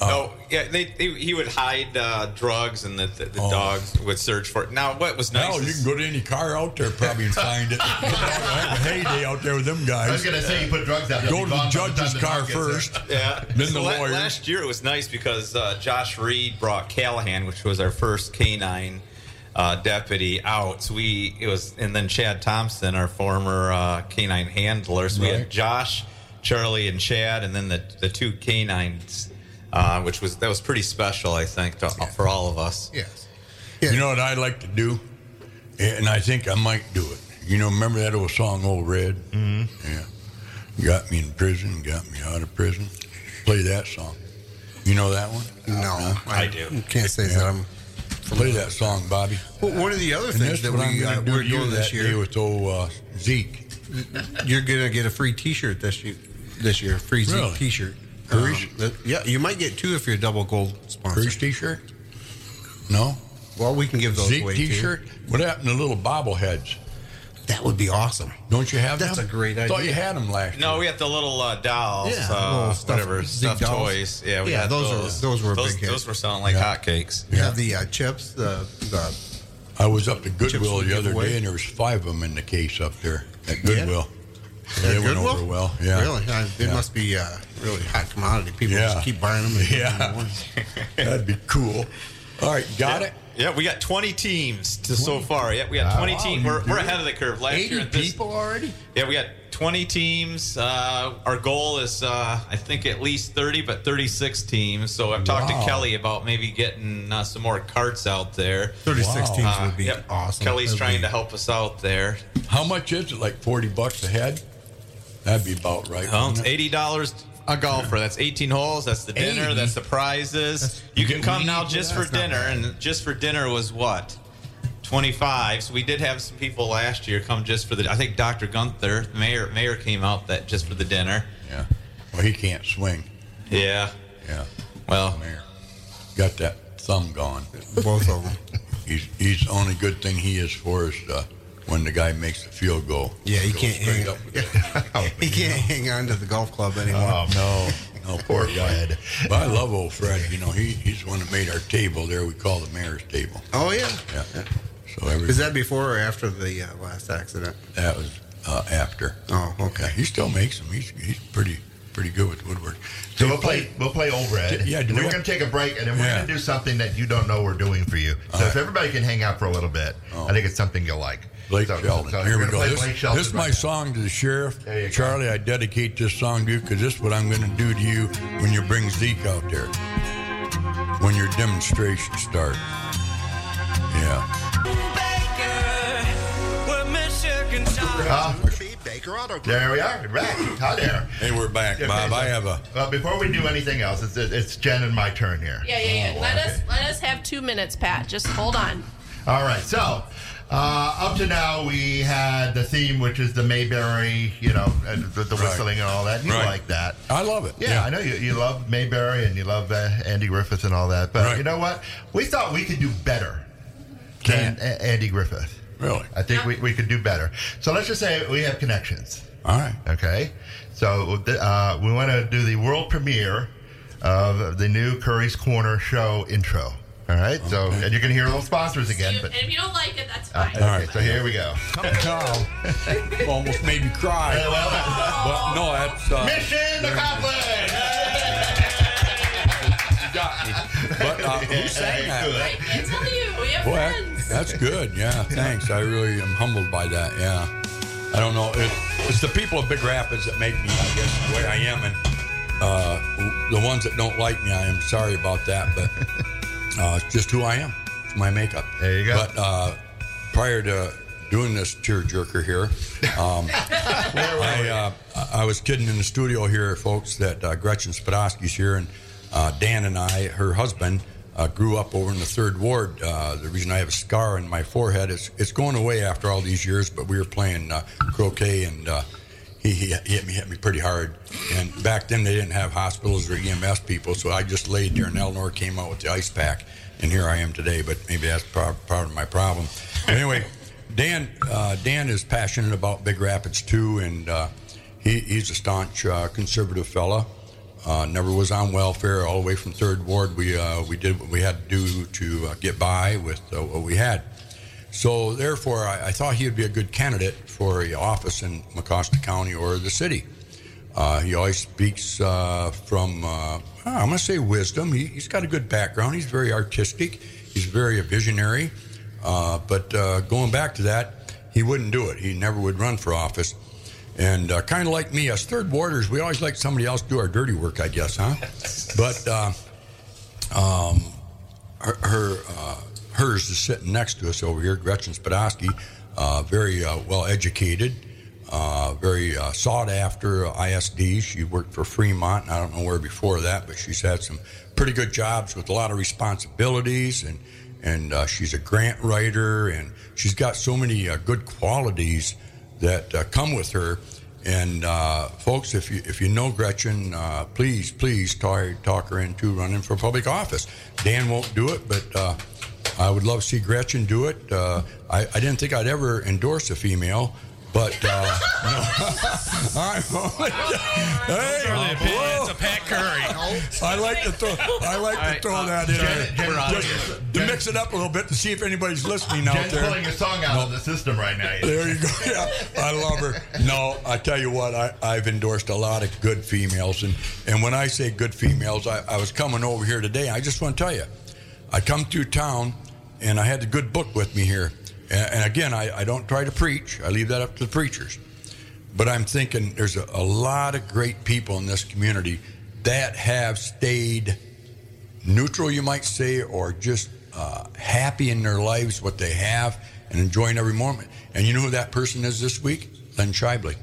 hey, no, yeah, they, they, he would hide uh, drugs, and the, the, the Oh. dogs would search for it. Now, what was nice? hell, you can go to any car out there probably and find it. have a heyday out there with them guys. I was going to say you put drugs out. Go to the judge's car first. Yeah. Then So the lawyer. Last year it was nice because uh, Josh Reed brought Callahan, which was our first canine uh, deputy, out. So we it was, and then Chad Thompson, our former uh, canine handler. So we Right. had Josh, Charlie, and Chad, and then the the two canines, uh, which was that was pretty special, I think, to, for all of us. Yes. You know what I'd like to do? And I think I might do it. You know, remember that old song, Old Red? Mm-hmm. Yeah. Got me in prison, got me out of prison. Play that song. You know that one? No, I do. Can't say that I'm. Play that song, Bobby. Well, one of the other things that we uh, do we're doing this year, with old uh, Zeke. you're gonna get a free T-shirt this year. This year, free Zeke Really? T-shirt. Currie's? Um, that- yeah, you might get two if you're a double gold sponsor. Bruce T-shirt? No. Well, we can give those Zeke away too. T-shirt. What happened to little bobbleheads? That would be awesome. Don't you have That's them? a great idea Thought you had them last No, year. we got the little uh, dolls, Yeah, uh, little stuffed- whatever, Zeke stuffed dolls. toys. Yeah, we Yeah, got those are- those. those were those, big hit. those were selling like Yeah. hotcakes. You have the uh, chips, the the I was up to Goodwill the other away? day, and there was five of them in the case up there at Yeah? Goodwill. They At went Goodwill? over well. Yeah. Really? Uh, It Yeah. must be uh, really hot commodity. People Yeah. just keep buying them. And Yeah. That'd be cool. All right, got it. Yeah, we got 20 teams to so far. Yeah, we got 20 Wow, teams. We're, we're ahead of the curve. Last year, Eighty at this, people already. yeah, we got 20 teams. Uh, our goal is, uh, I think, at least 30, but 36 teams. So I've talked Wow. to Kelly about maybe getting uh, some more carts out there. 36 Wow. teams Uh, would be yep. awesome. Kelly's That'd trying be- to help us out there. How much is it? Like forty bucks a head? That'd be about right. Well, it's eighty dollars a golfer. That's eighteen holes. That's the dinner. 80? That's the prizes. you can come now just for dinner, bad. and just for dinner was what twenty five. So we did have some people last year come just for the. I think Dr. Gunther, the mayor, mayor came out that just for the dinner. Yeah. Well, he can't swing. Yeah. Yeah. Well, Mayor. Got that thumb gone. both of them. He's he's the only good thing he is for is uh, when the guy makes the field goal. Yeah, he can't hang. up he can't hang on to the golf club anymore. Oh, No, no, poor Poor guy. Fred. But I love old Fred. You know, he, he's the one that made our table there. We call the mayor's table. Oh yeah. Yeah. So every Is that before or after the uh, last accident? that was uh, after. Oh, Yeah, okay. he still makes them. He's he's pretty pretty good with woodwork. So we'll play. We'll play old red. Yeah, do we we're have- going to take a break, and then we're Yeah. going to do something that you don't know we're doing for you. So All if right. everybody can hang out for a little bit, Oh. I think it's something you'll like. Blake so, Sheldon. so Here we're we gonna go. play This, Blake this is my right now. song to the sheriff. There you go. Charlie, I dedicate this song to you because this is what I'm going to do to you when you bring Zeke out there. When your demonstration starts. Yeah. Uh, there we are. Right. Hi there. Hey, we're back, Okay, Bob. so- I have a. Well, before we do anything else, it's, it's Jen and my turn here. Yeah, yeah, yeah. let us let us have two minutes, Pat. Just hold on. All right. So, uh, up to now, we had the theme, which is the Mayberry, you know, and the, the whistling and all that. You Right. like that. I love it. Yeah, I know you, you love Mayberry and you love uh, Andy Griffith and all that. But Right. you know what? We thought we could do better than. A- Andy Griffith. Really? I think we, we could do better. So let's just say we have connections. All right. Okay. So uh, we want to do the world premiere of the new Currie's Corner show intro. All right. So and you're going to hear little sponsors again. You- but and if you don't like it, that's uh, fine. okay, All right. So here we go. Almost made me cry. Hey, well, But no, that's. Uh, mission accomplished. you got me. But uh, who sang that? Good. I can't tell you. We have Boy, that- friends. that's good. Yeah, thanks. I really am humbled by that. Yeah. I don't know. It, it's the people of Big Rapids that make me, I guess, the way I am. And uh, the ones that don't like me, I am sorry about that. But uh, it's just who I am. It's my makeup. There you go. But uh, prior to doing this tearjerker here, um, I, uh, I was kidding in the studio here, folks, that uh, Gretchen Spadowski's here, and uh, Dan and I, her husband, uh, grew up over in the third ward. Uh, the reason I have a scar in my forehead is it's going away after all these years, but we were playing uh, croquet and. He, he hit me hit me pretty hard, and back then they didn't have hospitals or EMS people, so I just laid there. And Eleanor came out with the ice pack, and here I am today. But maybe that's part, part of my problem. But anyway, Dan uh, Dan is passionate about Big Rapids too, and uh, he, he's a staunch uh, conservative fella. Uh, never was on welfare all the way from Third Ward. We uh, we did what we had to do to uh, get by with what we had. So therefore, I, I thought he would be a good candidate for a office in Mecosta County or the city. Uh, he always speaks uh, from, uh, I'm going to say wisdom. He, he's got a good background. He's very artistic. He's very a visionary. Uh, but uh, going back to that, he wouldn't do it. He never would run for office. And uh, kind of like me, as third warders, we always like somebody else to do our dirty work, I guess, huh? But uh, um, her, her uh, hers is sitting next to us over here, Gretchen Spadowski, uh, very uh, well educated, uh, very uh, sought after ISD. She worked for Fremont. I don't know where before that, but she's had some pretty good jobs with a lot of responsibilities, and and uh, she's a grant writer, and she's got so many uh, good qualities that come with her. And uh, folks, if you if you know Gretchen, uh, please please talk, talk her into running for public office. Dan won't do it, but uh, I would love to see Gretchen do it. Uh, I, I didn't think I'd ever endorse a female, but uh, no. I'm only- hey, whoa. It's a Pat Currie. I like to throw I like to throw uh, that in Jen- there Jen- just to mix it up a little bit to see if anybody's listening out Jen's there. pulling a song out of the system right now. There you go. Yeah, I love her. No, I tell you what, I, I've endorsed a lot of good females, and and when I say good females, I, I was coming over here today. I just want to tell you, I come through town, and I had the good book with me here. And, again, I, I don't try to preach. I leave that up to the preachers. But I'm thinking there's a, a lot of great people in this community that have stayed neutral, you might say, or just uh, happy in their lives, what they have, and enjoying every moment. And you know who that person is this week? Len Shibley.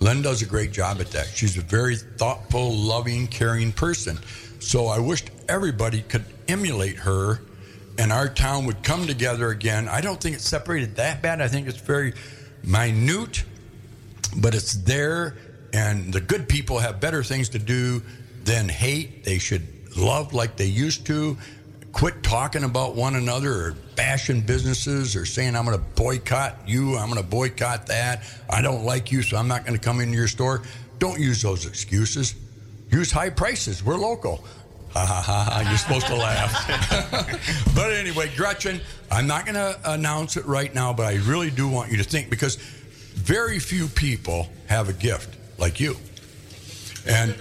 Len does a great job at that. She's a very thoughtful, loving, caring person. So I wished everybody could emulate her and our town would come together again. I don't think it's separated that bad. I think it's very minute, but it's there. And the good people have better things to do than hate. They should love like they used to. Quit talking about one another or bashing businesses or saying, I'm going to boycott you, I'm going to boycott that. I don't like you, so I'm not going to come into your store. Don't use those excuses. Use high prices. We're local. Ha ha ha ha. You're supposed to laugh. but anyway, Gretchen, I'm not going to announce it right now, but I really do want you to think because very few people have a gift like you. And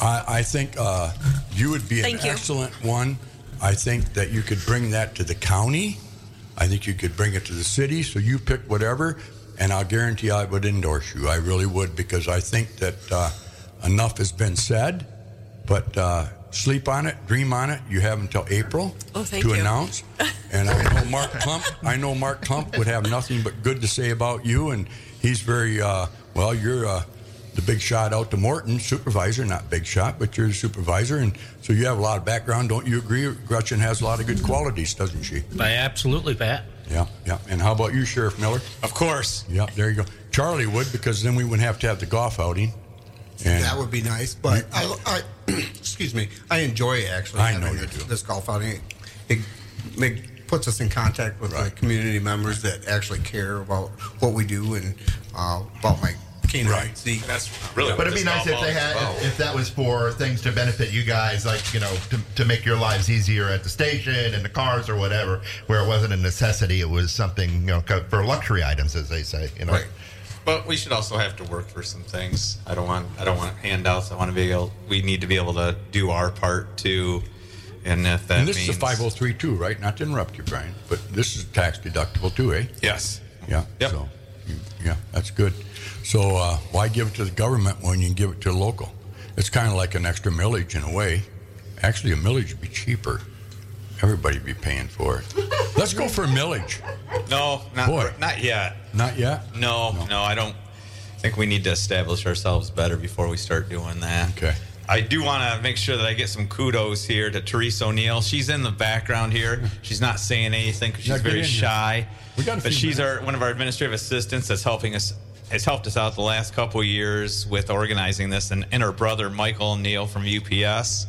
I, I think uh, you would be an Thank you. excellent one. I think that you could bring that to the county. I think you could bring it to the city. So you pick whatever, and I'll guarantee I would endorse you. I really would because I think that uh, enough has been said. But uh, sleep on it, dream on it. You have until April Oh, to you. announce. And I know Mark Klump. I know Mark Klump would have nothing but good to say about you, and he's very uh, well. You're uh, the big shot out to Morton, supervisor, not big shot, but you're the supervisor, and so you have a lot of background. Don't you agree? Gretchen has a lot of good qualities, doesn't she? I absolutely, Pat. Yeah, yeah. And how about you, Sheriff Miller? Of course. Yeah, there you go. Charlie would because then we wouldn't have to have the golf outing. And That would be nice, but I, I excuse me, I enjoy actually I know you this, do. this golf outing. It make, puts us in contact with the community members that actually care about what we do and uh, about my canine. Right. See, That's really. But it'd be nice if they had, about. if, if that was for things to benefit you guys, like you know, to, to make your lives easier at the station and the cars or whatever, where it wasn't a necessity, it was something you know for luxury items, as they say. You know, Right. But we should also have to work for some things. I don't want I don't want handouts. I want to be able. We need to be able to do our part too. And if that and this means is a 503 too, right? Not to interrupt you, Brian, but this is tax deductible too, eh? Yes. Yeah. Yep. So, yeah, that's good. So, uh, why give it to the government when you can give it to the local? It's kind of like an extra millage in a way. Actually, a millage would be cheaper. Everybody'd be paying for it. Let's go for a millage. No, not Boy. not yet. Not yet. No, no, I don't think we need to establish ourselves better before we start doing that. Okay. I do want to make sure that I get some kudos here to Teresa O'Neill. She's in the background here. She's not saying anything because she's very shy. We got but she's our one of our administrative assistants that's helping us has helped us out the last couple of years with organizing this, and, and her brother Michael O'Neill from UPS.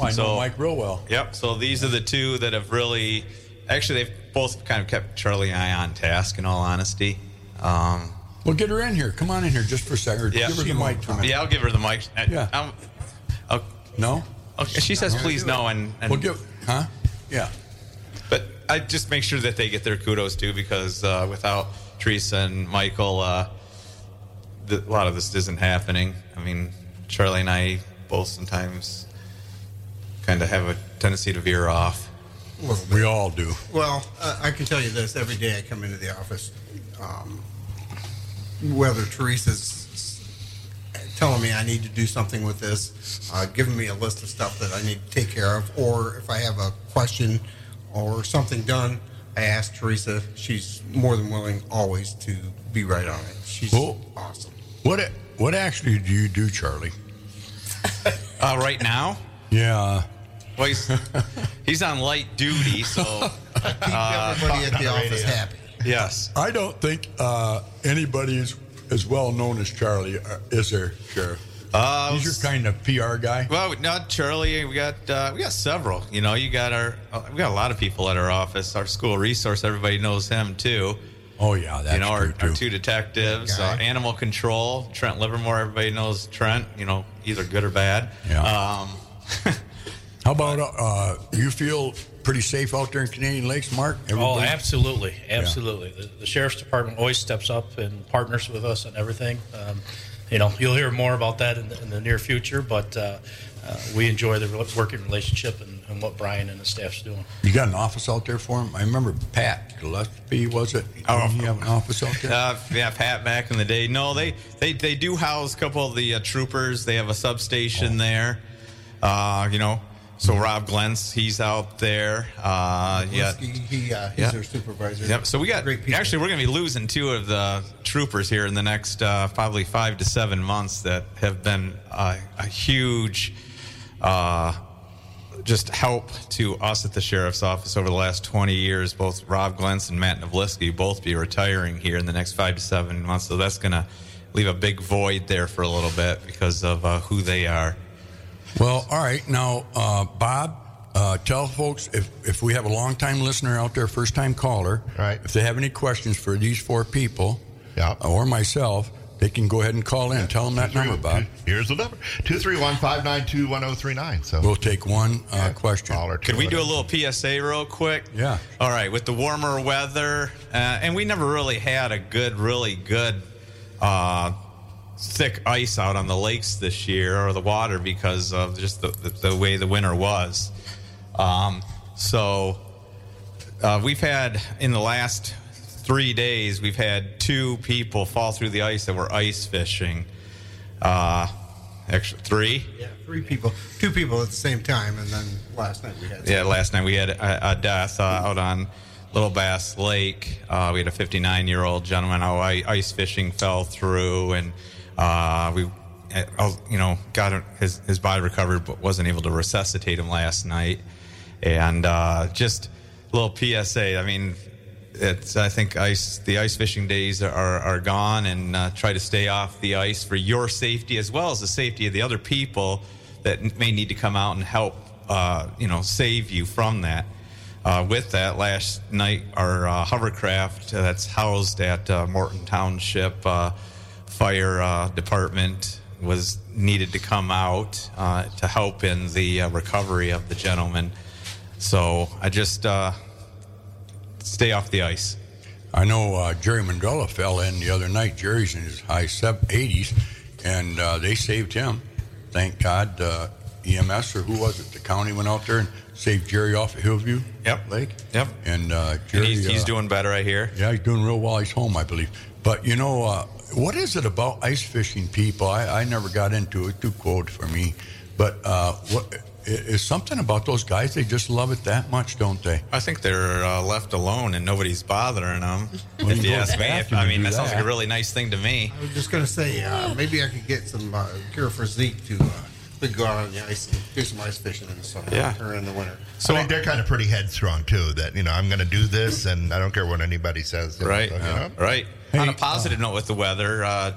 Oh, I know So- Mike real well. Yep. So these are the two that have really, actually, they've both kind of kept Charlie and I on task. In all honesty. Um, Well, get her in here. Come on in here just for a second. Yeah. Give her the mic. for. Yeah, I'll give her the mic. Uh, Yeah. Oh, No? okay. She says, "Please no," and, and Well, give. Huh? Yeah. but I just make sure that they get their kudos too, because uh, without Teresa and Michael, uh, the, a lot of this isn't happening. I mean, Charlie and I both sometimes kind of have a tendency to veer off. a little bit. We all do. Well, uh, I can tell you this: every day I come into the office, um, whether Teresa's telling me I need to do something with this, uh, giving me a list of stuff that I need to take care of, or if I have a question or something done, I ask Teresa. She's more than willing always to be right on it. She's Well- awesome. What what actually do you do, Charlie? Uh, right now, Yeah. well, he's, he's on light duty, so Keep everybody at the office happy. yes. I don't think uh, anybody is as well known as Charlie, uh, is there, Sheriff? Uh, He's your kind of PR guy. Well, not Charlie. We got uh, we got several. You know, you got our uh, we got a lot of people at our office. Our school resource, everybody knows him too. Oh yeah, that's you know, our, too. our two detectives, uh, animal control, Trent Livermore. Everybody knows Trent. You know, either good or bad. Yeah. Um, How about uh, you feel pretty safe out there in Canadian Lakes, Mark? Oh, Everybody? absolutely, absolutely. The, the sheriff's department always steps up and partners with us on everything. Um, you know, you'll hear more about that in the, in the near future, but uh, uh, we enjoy the working relationship and, and what Brian and his staff's doing. You got an office out there for him? I remember Pat Gillespie, was it? Oh, Didn't have an office out there? Uh, yeah, Pat back in the day. No, they they, they do house a couple of the uh, troopers. They have a substation there. Uh, you know, so Rob Glentz, he's out there. Uh, yeah. Whiskey, he, uh, he's Yeah. their supervisor. Yep. So we got great people. actually we're going to be losing two of the troopers here in the next uh, probably five to seven months that have been a huge. Uh, just help to us at the sheriff's office over the last 20 years. Both Rob Glentz and Matt Navlisky both be retiring here in the next five to seven months. So that's going to leave a big void there for a little bit because of uh, who they are. Well, all right. Now, uh, Bob, uh, tell folks if, if we have a long time listener out there, first time caller, Right. if they have any questions for these four people Yeah. or myself, they can go ahead and call in. Tell them that number, Bob. Here's the number 231 592 1039. So We'll take one uh, question. call or two, Could we do a little PSA real quick? Yeah. All right. With the warmer weather, uh, and we never really had a good, really good, uh, thick ice out on the lakes this year or the water because of just the, the, the way the winter was. Um, so uh, we've had in the last three days, we've had two people fall through the ice that were ice fishing. Uh, actually, three. Yeah, three people, two people at the same time, and then last night we had. Yeah, last night we had a, a death uh, out on Little Bass Lake. Uh, we had a 59 year old gentleman i- ice fishing fell through, and uh, we, uh, you know, got his his body recovered, but wasn't able to resuscitate him last night. And uh, just a little PSA. I mean, it's I think ice the ice fishing days are are gone, and uh, try to stay off the ice for your safety as well as the safety of the other people that may need to come out and help. Uh, you know, save you from that. Uh, with that, last night our uh, hovercraft that's housed at uh, Morton Township uh, Fire uh, Department was needed to come out uh, to help in the uh, recovery of the gentleman. So I just uh, stay off the ice. I know uh, Jerry Mandela fell in the other night. Jerry's in his high sev- 80s, and uh, they saved him. Thank God. Uh, EMS or who was it? The county went out there and saved Jerry off of Hillview Yep. Lake. Yep. And uh, And Jerry, he's, he's doing better, I hear. Yeah, he's doing real well. He's home, I believe. But you know, uh, what is it about ice fishing people? I, I never got into it. Too cold for me. But uh, what i- something about those guys? They just love it that much, don't they? I think they're uh, left alone and nobody's bothering them. Well, if you you ask me, if, I mean do that sounds like a really nice thing to me. I was just gonna say, uh, maybe I could get some uh, cure for Zeke to uh, we could go out on the ice and do some ice fishing in the summer Yeah. or in the winter. So I think they're kind of pretty headstrong too. That you know, I'm going to do this, and I don't care what anybody says. Right, so, you know. right. Hey, On a positive note with the weather, uh,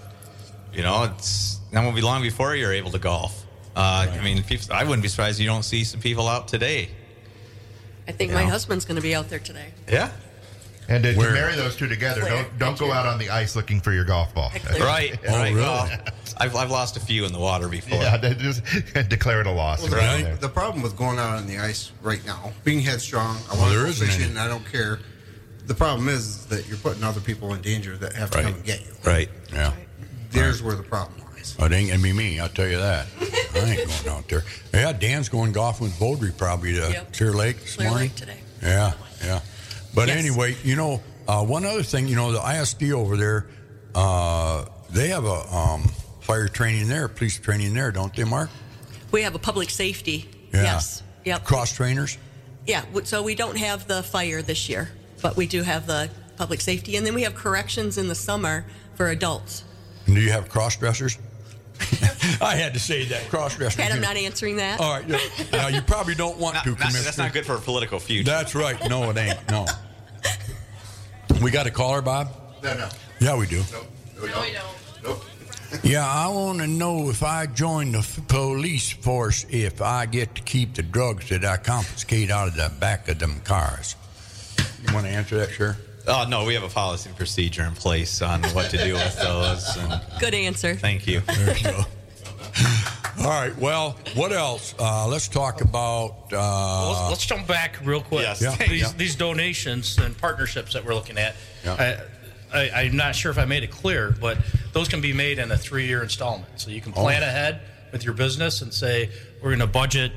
you know, it's not going to be long before you're able to golf. Uh, I mean, people, I wouldn't be surprised if you don't see some people out today. I think my Yeah. husband's going to be out there today. Yeah. And to, to marry those two together, Clear. don't don't go out on the ice looking for your golf ball. Right. Oh, right. really? Well, I've, I've lost a few in the water before. Yeah, just declare it a loss. Well, the, Right there. the problem with going out on the ice right now, being headstrong, I Well, want to go fishing, and I don't care. The problem is that you're putting other people in danger that have to Right. come and get you. Right. Yeah. There's where the problem lies. It ain't gonna be me. I'll tell you that. I ain't going out there. Yeah, Dan's going golfing with Voldry probably to Yep. Clear Lake this Clear morning. Lake today. Yeah, yeah. But Yes. anyway, you know, uh, one other thing, you know, the ISD over there, uh, they have a um, fire training there, police training there, don't they, Mark? We have a public safety. Yeah. Yes. Yep. Cross trainers. Yeah. So we don't have the fire this year, but we do have the public safety, and then we have corrections in the summer for adults. And do you have cross dressers? I had to say that cross dressers. Pat, I'm not answering that. All right. yeah. Now, you probably don't want Not- to, not- Commissioner. that's not good for a political future. That's right. No, it ain't. No. We got a caller, Bob? No, no. Yeah, we do. Nope. No, we don't. Nope. Yeah, I want to know if I join the f- police force, if I get to keep the drugs that I confiscate out of the back of them cars. You want to answer that, sure? Oh no, we have a policy and procedure in place on what to do with those. And Good answer. thank you. There you go. All right. Well, what else? Uh, let's talk about. Uh, let's, let's jump back real quick. Yes. Yeah. These, Yeah. these donations and partnerships that we're looking at. Yeah. I, I, I'm not sure if I made it clear, but those can be made in a three-year installment. So you can plan Oh. ahead with your business and say we're going to budget,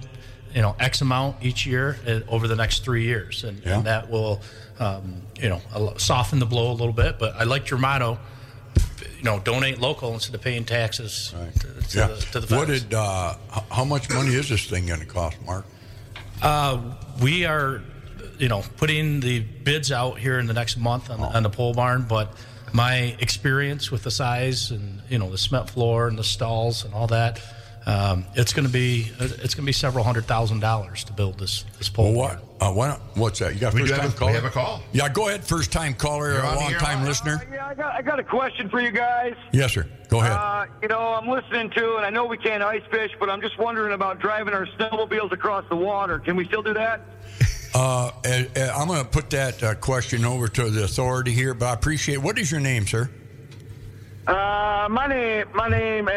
you know, X amount each year uh, over the next three years, and, Yeah. and that will, um, you know, soften the blow a little bit. But I liked your motto. You know, donate local instead of paying taxes Right. to, to yeah. the, to the what feds. did? Uh, how much money is this thing going to cost, Mark? Uh, we are, you know, putting the bids out here in the next month on, on the pole barn. But my experience with the size and you know the cement floor and the stalls and all that, um, it's going to be it's going to be several hundred thousand dollars to build this this pole Well, barn. what? Uh, why not, what's that? You got We first time caller? we have a call. Yeah, go ahead. First time caller, You're a long air. time Uh, listener. Yeah, I got, I got a question for you guys. Yes, sir. Go ahead. Uh, you know, I'm listening to, and I know we can't ice fish, but I'm just wondering about driving our snowmobiles across the water. Can we still do that? Uh, uh, uh, I'm going to put that uh, question over to the authority here, but I appreciate. What is your name, sir? Uh, my name, my name uh,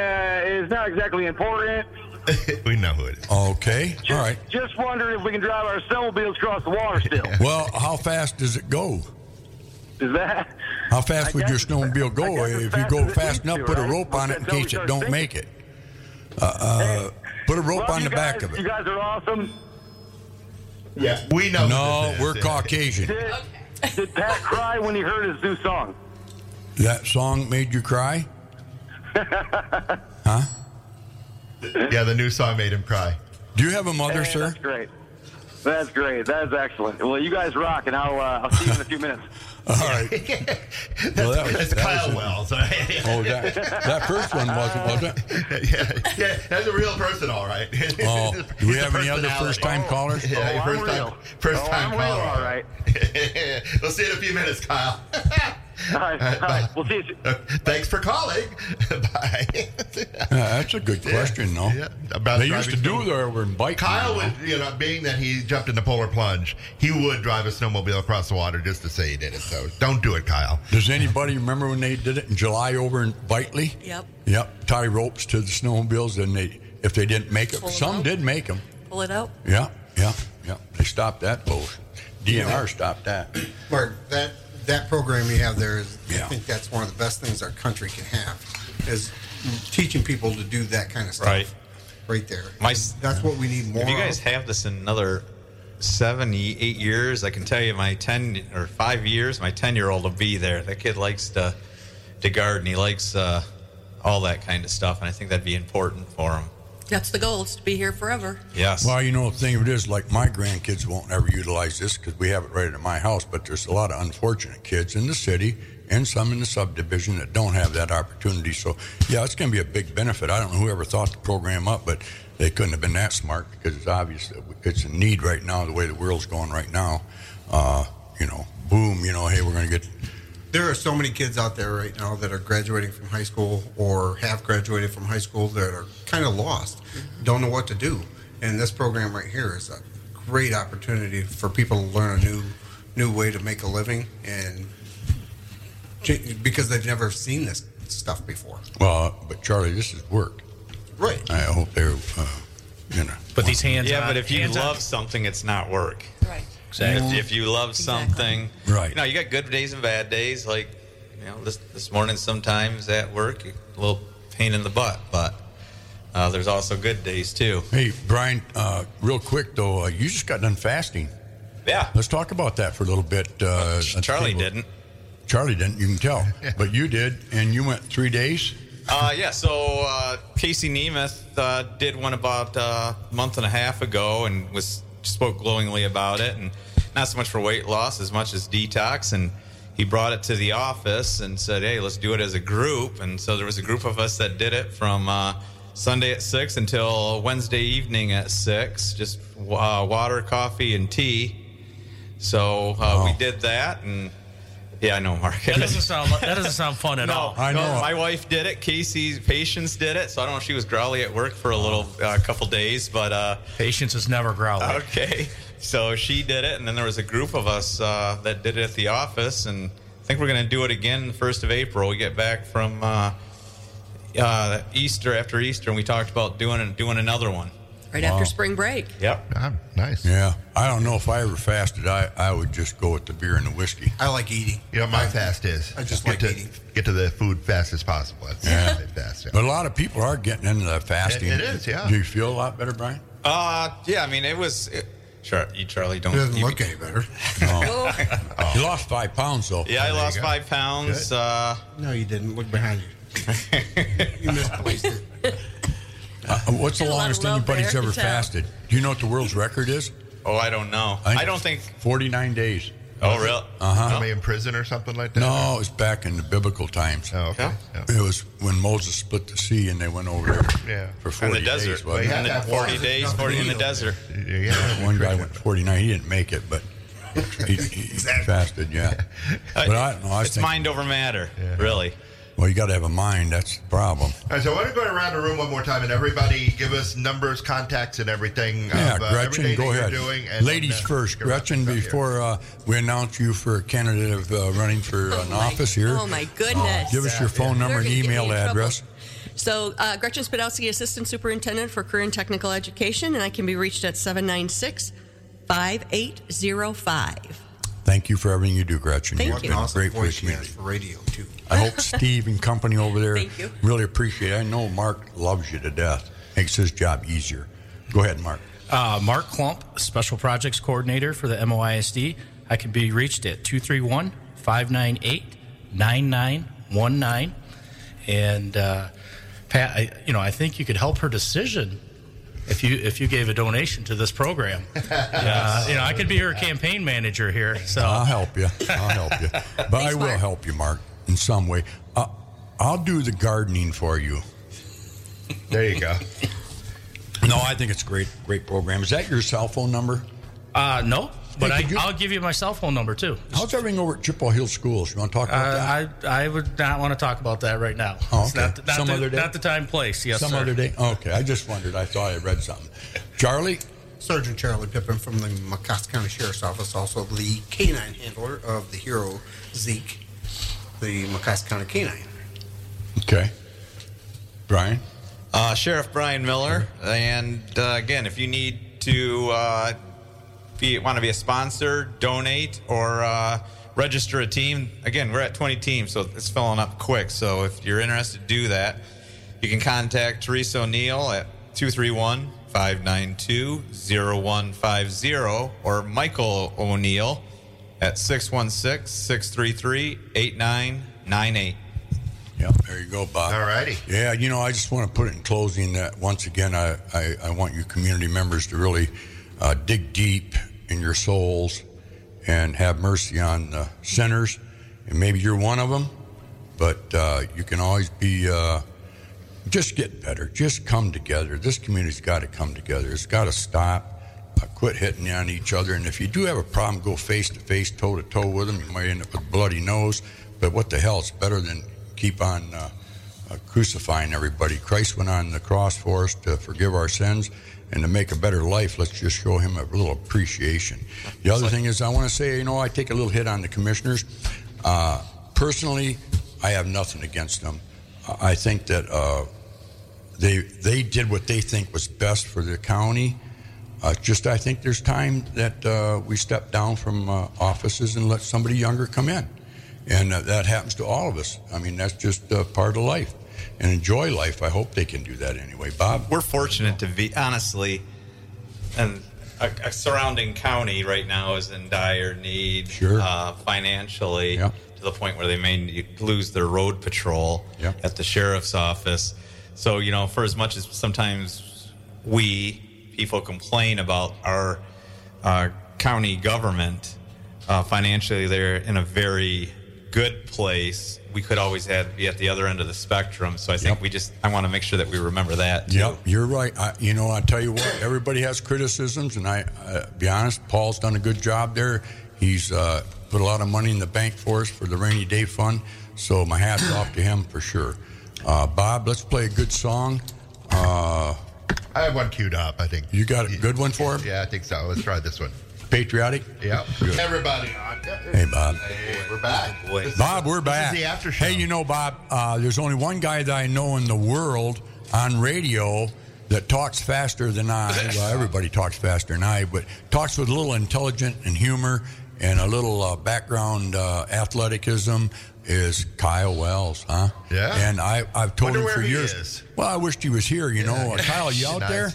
is not exactly important. we know who it is. Okay. Just, All right. Just wondering if we can drive our snowmobiles across the water still. Well, how fast does it go? Is that? How fast I would your snowmobile go if you go fast enough? to, Put a rope on it in That's how we case it don't thinking. make it. Uh, uh, put a rope on you the back of it. You guys are awesome. Yeah. We know. No, who this we're is. Caucasian. Did, did Pat cry when he heard his new song? That song made you cry? huh? Yeah, the new song made him cry. Do you have a mother, Hey, sir? That's great. That's great. That's excellent. Well, you guys rock, and I'll uh, I'll see you in a few minutes. All right. That's, Well, that was- that's that Kyle was- Wells. Oh, that, that first one wasn't, was it? yeah, yeah, that's a real person, all right. Oh, do we have any other first-time callers? Yeah, Oh, first time, first Oh, time I'm real, caller. all right. we'll see you in a few minutes, Kyle. All right, all right. We'll see you. Uh, Thanks for calling. Bye. Yeah, that's a good question, though. yeah, about they used to driving do that over in Bike. Kyle would, you know, being that he jumped in the polar plunge, he would drive a snowmobile across the water just to say he did it. So don't do it, Kyle. Does anybody remember when they did it in July over in Bitely? Yep. Yep. Tie ropes to the snowmobiles, and they if they didn't make it, Pull 'em some out. did make them. Pull it out. Yeah, yeah, yeah. They stopped that bullshit. DNR stopped that. Mark, that that program you have there is, Yeah. I think that's one of the best things our country can have, is teaching people to do that kind of stuff. Right. Right there. My- that's what we need more. If you guys of. have this in another seven, eight years, I can tell you my ten or five years, my ten year old will be there. That kid likes to to garden. He likes uh, all that kind of stuff, and I think that'd be important for him. That's the goal. Is to be here forever. Yes. Well, you know, the thing of it is, like my grandkids won't ever utilize this because we have it right at my house. But there's a lot of unfortunate kids in the city and some in the subdivision that don't have that opportunity. So, yeah, it's going to be a big benefit. I don't know whoever thought the program up, but they couldn't have been that smart because it's obvious that it's a need right now. The way the world's going right now, uh, you know, boom. You know, hey, we're going to get There are so many kids out there right now that are graduating from high school or have graduated from high school that are kind of lost, don't know what to do. And this program right here is a great opportunity for people to learn a new new way to make a living and because they've never seen this stuff before. well. But Charlie, this is work. Right. I hope they're, uh, you know. But these hands, yeah, but if you love something, it's not work. Right. If, if you love Exactly. something, Right. You know, you got good days and bad days. Like, you know, this this morning sometimes at work, a little pain in the butt, but uh, there's also good days too. Hey, Brian, uh, real quick though, uh, you just got done fasting. Yeah. Let's talk about that for a little bit. Uh, at Charlie didn't. Charlie didn't. You can tell, but you did, and you went three days. Uh, yeah, so uh, Casey Nemeth uh, did one about uh, a month and a half ago and was spoke glowingly about it, and not so much for weight loss as much as detox. And he brought it to the office and said, "Hey, let's do it as a group." And so there was a group of us that did it from uh, Sunday at six until Wednesday evening at six. Just uh, water, coffee, and tea. So uh, we did that, and yeah, I know, Mark. That doesn't sound that doesn't sound fun at No, all. I know. My wife did it. Casey's patience did it. So I don't know if she was growly at work for a little uh, couple days, but uh, Patience is never growling. okay. So she did it, and then there was a group of us uh, that did it at the office, and I think we're going to do it again the first of April. We get back from uh, uh, Easter after Easter, and we talked about doing doing another one. Right after spring break. Yep. Ah, nice. Yeah, I don't know if I ever fasted. I, I would just go with the beer and the whiskey. I like eating. You know, my fast is I just get like to eating. get to the food fast as possible. That's Yeah. my fast. yeah. But a lot of people are getting into that fasting. It- it is, yeah. Do you feel a lot better, Brian? Uh, yeah. I mean, it was. It, Char- you, Charlie, don't. It doesn't you- look any better. No. You lost five pounds, though. Yeah, I lost five pounds. Uh, No, you didn't. Look behind you. you misplaced it. Uh, what's the Got a lot of longest anybody's there, ever I can tell. fasted? Do you know what the world's record is? oh, I don't know. I, don't think. 49 days. Oh, really? Uh-huh. Somebody in prison or something like that? No, it was back in the biblical times. Oh, okay. Yeah. Yeah. It was when Moses split the sea and they went over there Yeah. for In 40 the desert. days. wasn't Well. In the have 40 water. days, 40 in the desert. Yeah. One guy went 49. He didn't make it, but he, he fasted, yeah. But I don't know. I it's thinking, mind over matter, really. Well, you got to have a mind. That's the problem. All right, so I want to go around the room one more time and everybody give us numbers, contacts, and everything. Yeah, of, uh, Gretchen, go ahead. Doing and Ladies then, uh, first. Gretchen, before uh, we announce you for a candidate of uh, running for an Oh my- office here, Oh my goodness. give us your phone number and gonna get me email in trouble. address. So, uh, Gretchen Spadowski, Assistant Superintendent for Career and Technical Education, and I can be reached at 796 5805. Thank you for everything you do, Gretchen. Thank You've you. been Awesome great for the voice she has for radio, too. I hope Steve and company over there really appreciate it. I know Mark loves you to death. Makes his job easier. Go ahead, Mark. Uh, Mark Klump, Special Projects Coordinator for the MOISD. I can be reached at 231 598 9919. And uh, Pat, I, you know, I think you could help her decision if you if you gave a donation to this program. uh, you know, I could be her campaign manager here. So I'll help you. I'll help you. But I will Mark. help you, Mark, in some way. Uh, I'll do the gardening for you. There you go. No, I think it's a great, great program. Is that your cell phone number? uh, no, but Hey, I, you, I'll give you my cell phone number too. How's everything over at Chippewa Hill Schools? You want to talk about that? Uh, I I would not want to talk about that right now. Oh, It's okay. not, not Some the, other day? Not the time, place. Yes, Some sir. other day? Okay, I just wondered. I thought I read something. Charlie? Sergeant Charlie Pippin from the Mecosta County Sheriff's Office, also the canine handler of the hero Zeke, the Mecosta County canine. Okay. Brian? Uh, Sheriff Brian Miller, and uh, again, if you need to uh, be want to be a sponsor, donate, or uh, register a team, again, we're at 20 teams, so it's filling up quick. So if you're interested, do that. You can contact Teresa O'Neill at 231 592 0150 or Michael O'Neill at 616 633 8998. Yep, there you go, Bob. All righty. Yeah, you know, I just want to put it in closing that once again, I, I, I want you community members to really uh, dig deep in your souls and have mercy on the sinners. And maybe you're one of them, but uh, you can always be uh, just get better. Just come together. This community's got to come together. It's got to stop. Quit hitting on each other. And if you do have a problem, go face to face, toe to toe with them. You might end up with a bloody nose. But what the hell? It's better than keep on uh, uh, crucifying everybody. Christ went on the cross for us to forgive our sins and to make a better life. Let's just show him a little appreciation. The other thing is, I want to say, you know, I take a little hit on the commissioners. Uh, personally, I have nothing against them. I think that uh, they they did what they think was best for the county. Uh, just I think there's time that uh, we step down from uh, offices and let somebody younger come in, and uh, that happens to all of us. I mean that's just uh, part of life, and enjoy life. I hope they can do that anyway. Bob, we're fortunate to be honestly and a, a surrounding county right now is in dire need Sure. uh, financially Yeah. to the point where they may lose their road patrol Yeah. at the sheriff's office so you know for as much as sometimes we people complain about our uh, county government uh, financially they're in a very good place, we could always have be at the other end of the spectrum. So I think Yep. we just I want to make sure that we remember that. Too. Yep, you're right. I, you know, I tell you what, everybody has criticisms, and I, uh, be honest, Paul's done a good job there. He's uh, put a lot of money in the bank for us for the rainy day fund. So my hat's off to him for sure. Uh, Bob, let's play a good song. I have one queued up. I think you got a good one for him? Yeah, I think so. Let's try this one. Patriotic. Yep. Good. Everybody on. Hey, Bob. Hey, we're back. Boy. This Bob, we're this back. is the after show. Hey, you know, Bob, uh, there's only one guy that I know in the world on radio that talks faster than I. Well, everybody talks faster than I, but talks with a little intelligence and humor and a little uh, background uh, athleticism is Kyle Wells, huh? Yeah. And I, I've told Wonder him for years. is. Well, I wished he was here. You know, uh, Kyle, you out Nice. there?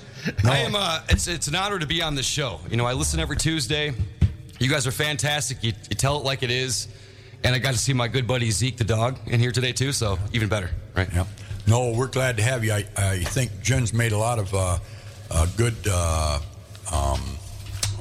I am. Uh, it's it's an honor to be on this show. You know, I listen every Tuesday. You guys are fantastic. You, you tell it like it is, and I got to see my good buddy Zeke the dog in here today too. So even better, right? Yep. No, we're glad to have you. I, I think Jen's made a lot of uh, uh, good. Uh, um,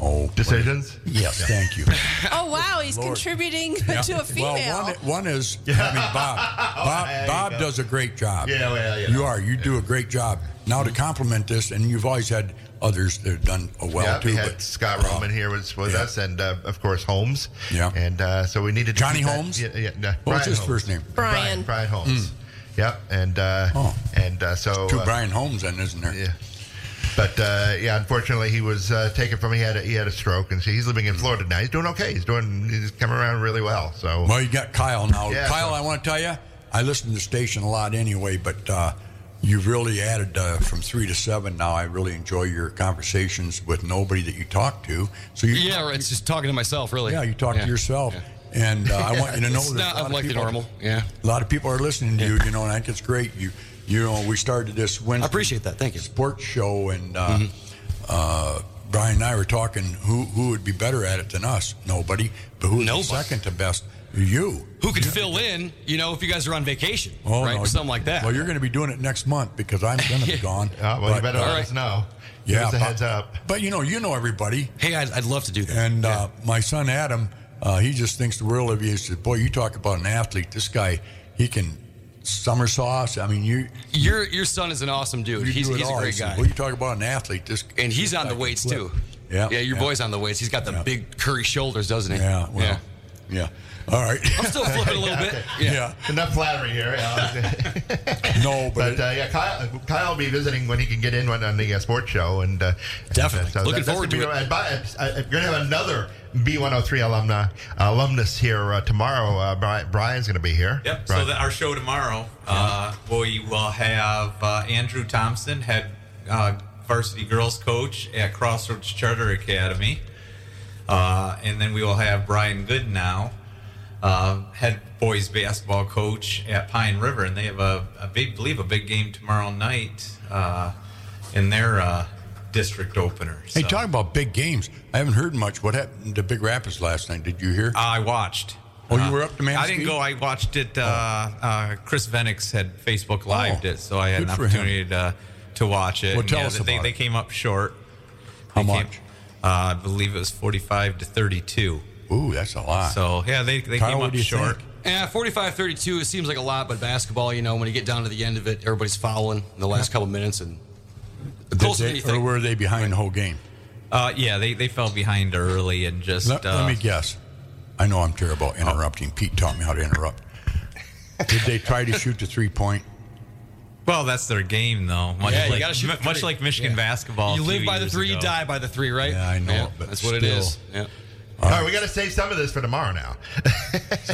oh, Decisions? Yes, thank you. Oh wow, he's Lord. contributing Yeah. to a female. Well, one, one is, I mean, Bob. Bob, there you Bob does a great job. Yeah, well, you you are. You do a great job. Now to compliment this, and you've always had others that have done uh, well yeah, too. we had but, Scott uh, Roman here was with yeah. us, and uh, of course Holmes. Yeah. and uh, so we needed to Johnny Holmes? Yeah, yeah, no, What was Brian his Holmes. first name? Brian. Brian Holmes. Yep, and uh, Oh. and uh, so Two uh, Brian Holmes, then, isn't there? Yeah. But uh, yeah, unfortunately, he was uh, taken from. He had a, he had a stroke, and so he's living in Florida now. He's doing okay. He's doing. He's coming around really well. So Well, you got Kyle now. Yeah, Kyle, so- I want to tell you, I listen to the station a lot anyway, but uh, you've really added uh, from three to seven now. I really enjoy your conversations with nobody that you talk to. So you, Yeah, right, it's just talking to myself, really. yeah, you talk Yeah. to yourself. Yeah. And uh, I want you to know It's that not a lot of unlike the people- normal, yeah. a lot of people are listening to you. You know, and I think it's great. You, you know, we started this Wednesday. I appreciate that. Thank you. Sports show, and uh, Mm-hmm. uh, Brian and I were talking. Who who would be better at it than us? Nobody. But who's the Nobody. second to best? You. Who could fill in? You know, if you guys are on vacation, Oh, right, no. or something like that. Well, you're going to be doing it next month because I'm going to be gone. uh, well, you better uh, let all us right. know. Give Yeah, us a but- heads up. But you know, you know everybody, hey, I'd, I'd love to do that. and uh, my son Adam, uh, he just thinks the world of you. He says, "Boy, you talk about an athlete. This guy, he can summer sauce. I mean, you." your your son is an awesome dude. He's, he's a all." He great guy. Well, you talk about an athlete. This and he's on the weights flip. too. Yeah, yeah. Your yeah. boy's on the weights. He's got the Yeah. big Currie shoulders, doesn't he? Yeah, well, yeah. yeah. All right. I'm still flipping a little bit. yeah. Enough flattery here. No, but, But uh, yeah, Kyle, Kyle will be visiting when he can get in on, on the uh, sports show, and uh, Definitely. and, uh, Looking that's forward gonna to be- it. and by- uh, You're going to have another B103 alumna alumnus here uh, tomorrow. Uh, Bri- Brian's going to be here. Yep. Brian. So that our show tomorrow, uh, we will have uh, Andrew Thompson, head uh, varsity girls coach at Crossroads Charter Academy, uh, and then we will have Brian Goodnow, uh, head boys basketball coach at Pine River, and they have a, a big, believe a big game tomorrow night uh, in their uh, district opener. hey, So- talk about big games. I haven't heard much. What happened to Big Rapids last night? Did you hear? I watched. Oh, you Uh, were up to I didn't go. I watched it. Uh, uh, Chris Venix had Facebook lived Oh, it, so I had an opportunity to to watch it. Well, And, tell yeah, us they, about they it. came up short. How They came- much? uh, I believe it was forty-five to thirty-two. Ooh, that's a lot. So yeah, they they Kyle, came what up do you short. think? Yeah, 45 32, it seems like a lot, but basketball, you know, when you get down to the end of it, everybody's fouling in the last couple minutes and Did closer they- than or were they behind the whole game? Uh, yeah, they, they fell behind early and just. Let, uh, let me guess. I know I'm terrible at interrupting. Pete taught me how to interrupt. Did they try to shoot the three point? well, that's their game, though. Much Yeah, you like gotta shoot much like Michigan Yeah. basketball. You live by the years three, you die by the three, right? Yeah, I know, but that's what it is. Yeah. All right, we got to save some of this for tomorrow now.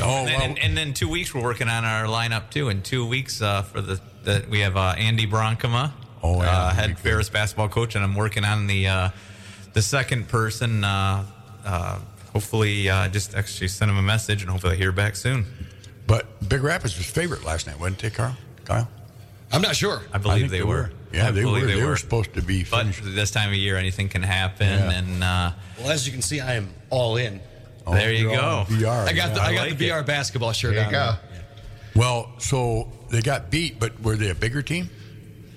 Oh, and, then, and, and then two weeks we're working on our lineup too. In two weeks uh, for the, the we have uh, Andy Bronkema, Oh, yeah, uh, head good. Ferris basketball coach, and I'm working on the uh, the second person. Uh, uh, hopefully, uh, just actually send him a message, and hopefully I hear back soon. but Big Rapids was favorite last night, wasn't it, Carl? Kyle? I'm not sure. I believe think they, were. Yeah, I they were. believe They, were supposed to be But this time of year, anything can happen, Yeah. and uh, Well, as you can see, I am all in. Oh, there you go. VR. I got yeah. the, I I got like the it. BR basketball shirt There on. go. Well, so they got beat, but were they a bigger team?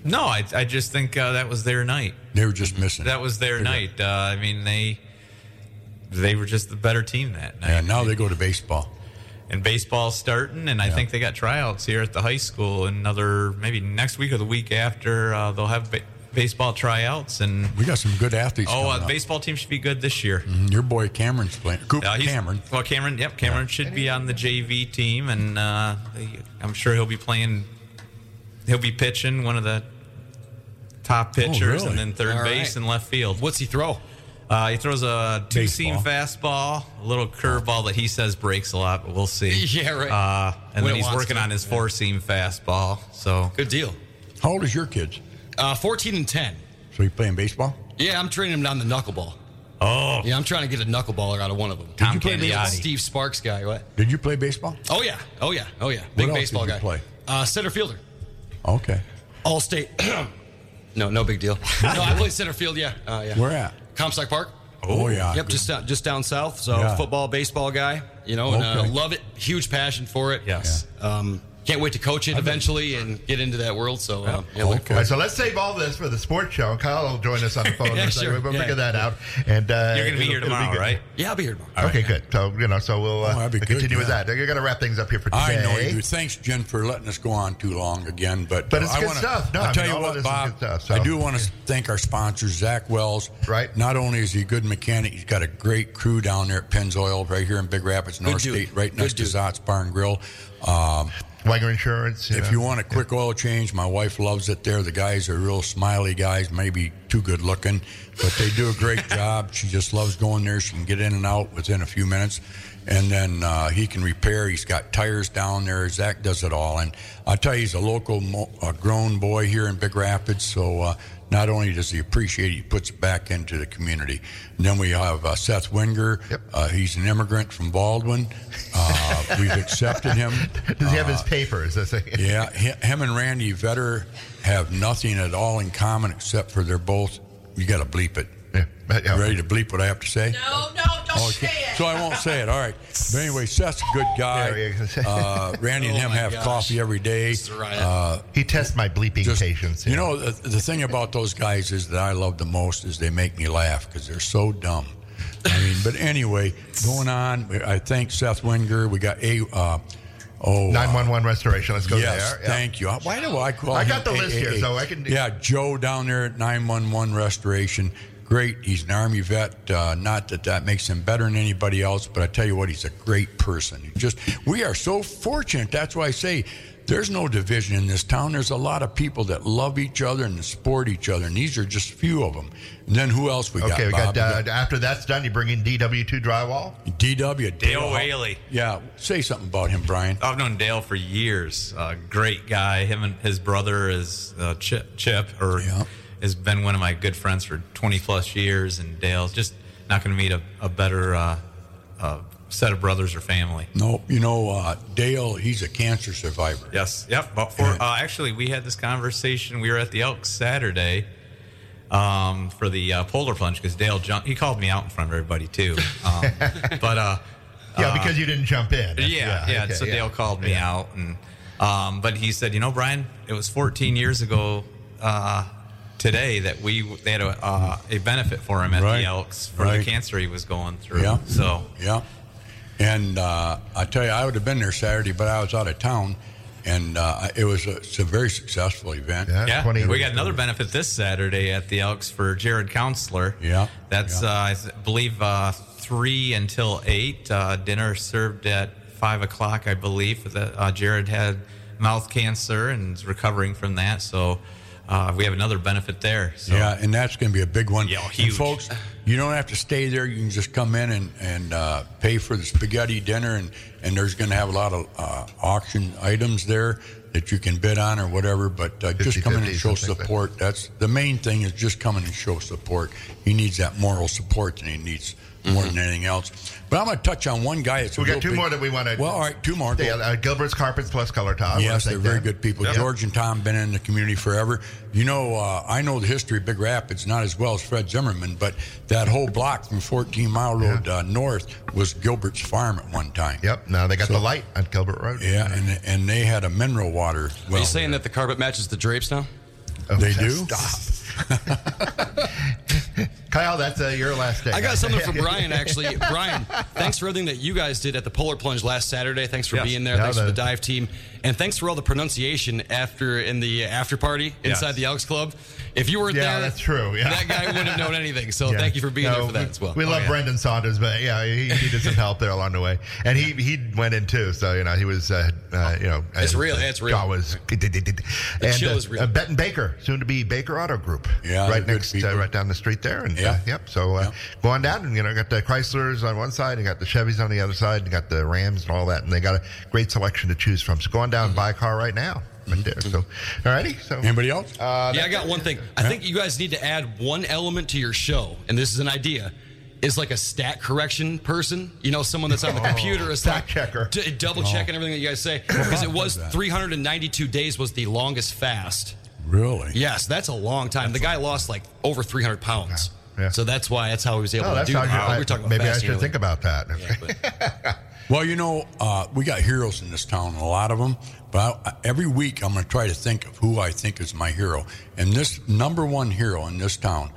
no, I, I just think uh, that was their night. They were just missing. That was their Big night. Uh, I mean, they they were just the better team that night. And now they go to baseball. And baseball's starting, and I think they got tryouts here at the high school. Another maybe next week or the week after, uh, they'll have ba- baseball tryouts. And We got some good athletes. oh, uh, the baseball team should be good this year. Mhm, Your boy Cameron's playing. Coop Uh, he's- Cameron. Well, Cameron. Yep, Cameron should be on the JV team, and uh, I'm sure he'll be playing. He'll be pitching one of the top pitchers, Oh, really? and then third All right. base and left field. What's he throw? Uh, he throws a two seam fastball, a little curveball that he says breaks a lot, but we'll see. Yeah, right. Uh, and When then he's working to. on his Yeah. four seam fastball. So Good deal. How old is your kids? Uh, 14 and 10. So you playing baseball? Yeah, I'm training him down the knuckleball. oh, Yeah, I'm trying to get a knuckleballer out of one of them. Tom Big Candiotti. Steve Sparks guy. What? Did you play baseball? Oh yeah. Oh yeah. Oh yeah. Big else baseball did you guy. play? Uh, center fielder. Okay. All state. no, no big deal. no, I play center field. Yeah. Uh, yeah. Where at? Comstock Park. Oh, yeah. Yep, just down, just down south. So Yeah. football, baseball guy. You know, and uh, love it. Huge passion for it. Yes. Um, can't wait to coach it eventually and get into that world. So uh, yeah, look Okay. All right, so let's save all this for the sports show. Kyle will join us on the phone. in Yeah, sure. We'll Yeah. figure that out. And uh, you're going to be here tomorrow, good. right? Yeah, I'll be here tomorrow. Okay, good. So you know, so we'll uh, Oh, that'd good, continue with that. You're going to wrap things up here for today. I know you do. Thanks, Jen, for letting us go on too long again. But But it's I good wanna, stuff. No, I'll I tell you all what, this Bob. good stuff, so- I do want to thank our sponsor, Zach Wells. Right. Not only is he a good mechanic, he's got a great crew down there at Pennzoil, right here in Big Rapids, North. State, right Good next to. Zot's Bar and Grill. Winger Insurance. if know. you want a quick oil change, my wife loves it there. The guys are real smiley guys, maybe too good looking, but they do a great job. She just loves going there. She can get in and out within a few minutes. And then uh, he can repair. He's got tires down there. Zach does it all. And I tell you, he's a local mo- uh, grown boy here in Big Rapids. So uh, not only does he appreciate it, he puts it back into the community. And then we have uh, Seth Winger. Yep. Uh, he's an immigrant from Baldwin. Uh, we've accepted him. Does he have his Uh, papers? That's like- yeah, him and Randy Vetter have nothing at all in common except for they're both. You got to bleep it. Yeah, yeah. Ready to bleep what I have to say? No, no, don't Okay. say it. So I won't say it. All right. But anyway, Seth's a good guy. Yeah, yeah. Uh, Randy and Oh him have gosh. coffee every day. This is a riot. Uh, He tests my bleeping just- patience. You know, the, the thing about those guys is that I love the most is they make me laugh because they're so dumb. I mean, but anyway, going on. I thank Seth Winger. We got a. Uh, oh, uh, 911 restoration. Let's go yes, there. Yeah. thank you. Why do I call I him got the list here, so I can- Yeah, Joe down there at 911 Restoration. Great. He's an Army vet. Uh, not that that makes him better than anybody else, but I tell you what, he's a great person. He just, we are so fortunate. That's why I say there's no division in this town. There's a lot of people that love each other and support each other, and these are just a few of them. And then who else we got? Okay, we Bob? got, uh, after that's done, you bring in DW2 drywall. DW. Dale Whaley. Yeah, say something about him, Brian. I've known Dale for years. Uh, great guy. Him and his brother is uh, Chip, Chip, or Yeah. Has been one of my good friends for 20 plus years. And Dale's just not going to meet a, a better uh, uh, set of brothers or family. No, you know, uh, Dale, he's a cancer survivor. Yes. Yep. Four, Yeah. uh, actually, we had this conversation. We were at the Elks Saturday um, for the uh, polar plunge because Dale jumped. He called me out in front of everybody too. Um, but uh, Yeah, because you didn't jump in. That's- yeah, yeah. okay, so yeah. Dale called me Yeah. out, and um, but he said, you know, Brian, it was 14 years ago uh, today that we they had a, uh, a benefit for him at Right. the Elks for Right. the cancer he was going through. Yeah. So Yeah. And uh, I tell you, I would have been there Saturday, but I was out of town, and uh, it was a, it's a very successful event. Yeah. yeah, we got another benefit this Saturday at the Elks for Jared Counselor. Yeah, that's yeah. Uh, I believe uh, three until eight. Uh, dinner served at five o'clock, I believe. That uh, Jared had mouth cancer and is recovering from that, so uh, we have another benefit there. So. Yeah, and that's going to be a big one. Yeah, And folks, you don't have to stay there. You can just come in and, and uh, pay for the spaghetti dinner, and, and there's going to have a lot of uh, auction items there that you can bid on or whatever. But uh, just come in and show something like that. support. That's the main thing is just come in and show support. He needs that moral support, and he needs more than anything else. But I'm going to touch on one guy. That's a We got two big- more that we want to. Well, all right, two more. Yeah, uh, Gilbert's Carpets plus Color Tile. Yes, they're very them. good people. Yep. George and Tom been in the community forever. You know, uh, I know the history of Big Rapids not as well as Fred Zimmerman, but that whole block from 14 Mile Road uh, north was Gilbert's farm at one time. Yep. Now they got So- the light on Gilbert Road. Yeah, and and they had a mineral water. Well, Are you saying that the carpet matches the drapes now? Oh, They do. stop. Kyle, that's uh, your last day. I got something for Brian, actually. Brian, thanks for everything that you guys did at the Polar Plunge last Saturday. Thanks for Yes. being there. Yeah, thanks for the dive team. And thanks for all the pronunciation after in the after party Yes. inside the Elks Club. If you weren't Yeah, there, that's true, yeah. that guy wouldn't have known anything. So Yeah. thank you for being No, there for that we, as well. We Oh, love yeah. Brendan Saunders, but yeah, he needed some help there along the way, and he he went in too. So you know he was uh, uh, you know It's uh, real, it's real. Jaw was and chill uh, is real. Uh, Benton Baker, soon to be Baker Auto Group. Yeah, right next, uh, right down the street there, and Yeah. uh, yep. So uh, Yeah. go on down, and you know got the Chryslers on one side, and got the Chevys on the other side, and got the Rams and all that, and they got a great selection to choose from. So go on down and buy a car right now. Right there. So, alrighty. So, Anybody else? uh, yeah, I got one thing. I think you guys need to add one element to your show, and this is an idea. Is like a stat correction person, you know, someone that's on the computer, a Stat checker. d- double checking everything that you guys say, because it was 392 days was the longest fast. Really? Yes, that's a long time. The guy lost like over 300 pounds. Yeah. So that's why that's how he was able Oh, to that's do that. you- I- we were talking about maybe I should earlier. think about that. Yeah, but- Well, you know, uh, we got heroes in this town, a lot of them. But I, every week, I'm going to try to think of who I think is my hero. And this number one hero in this town,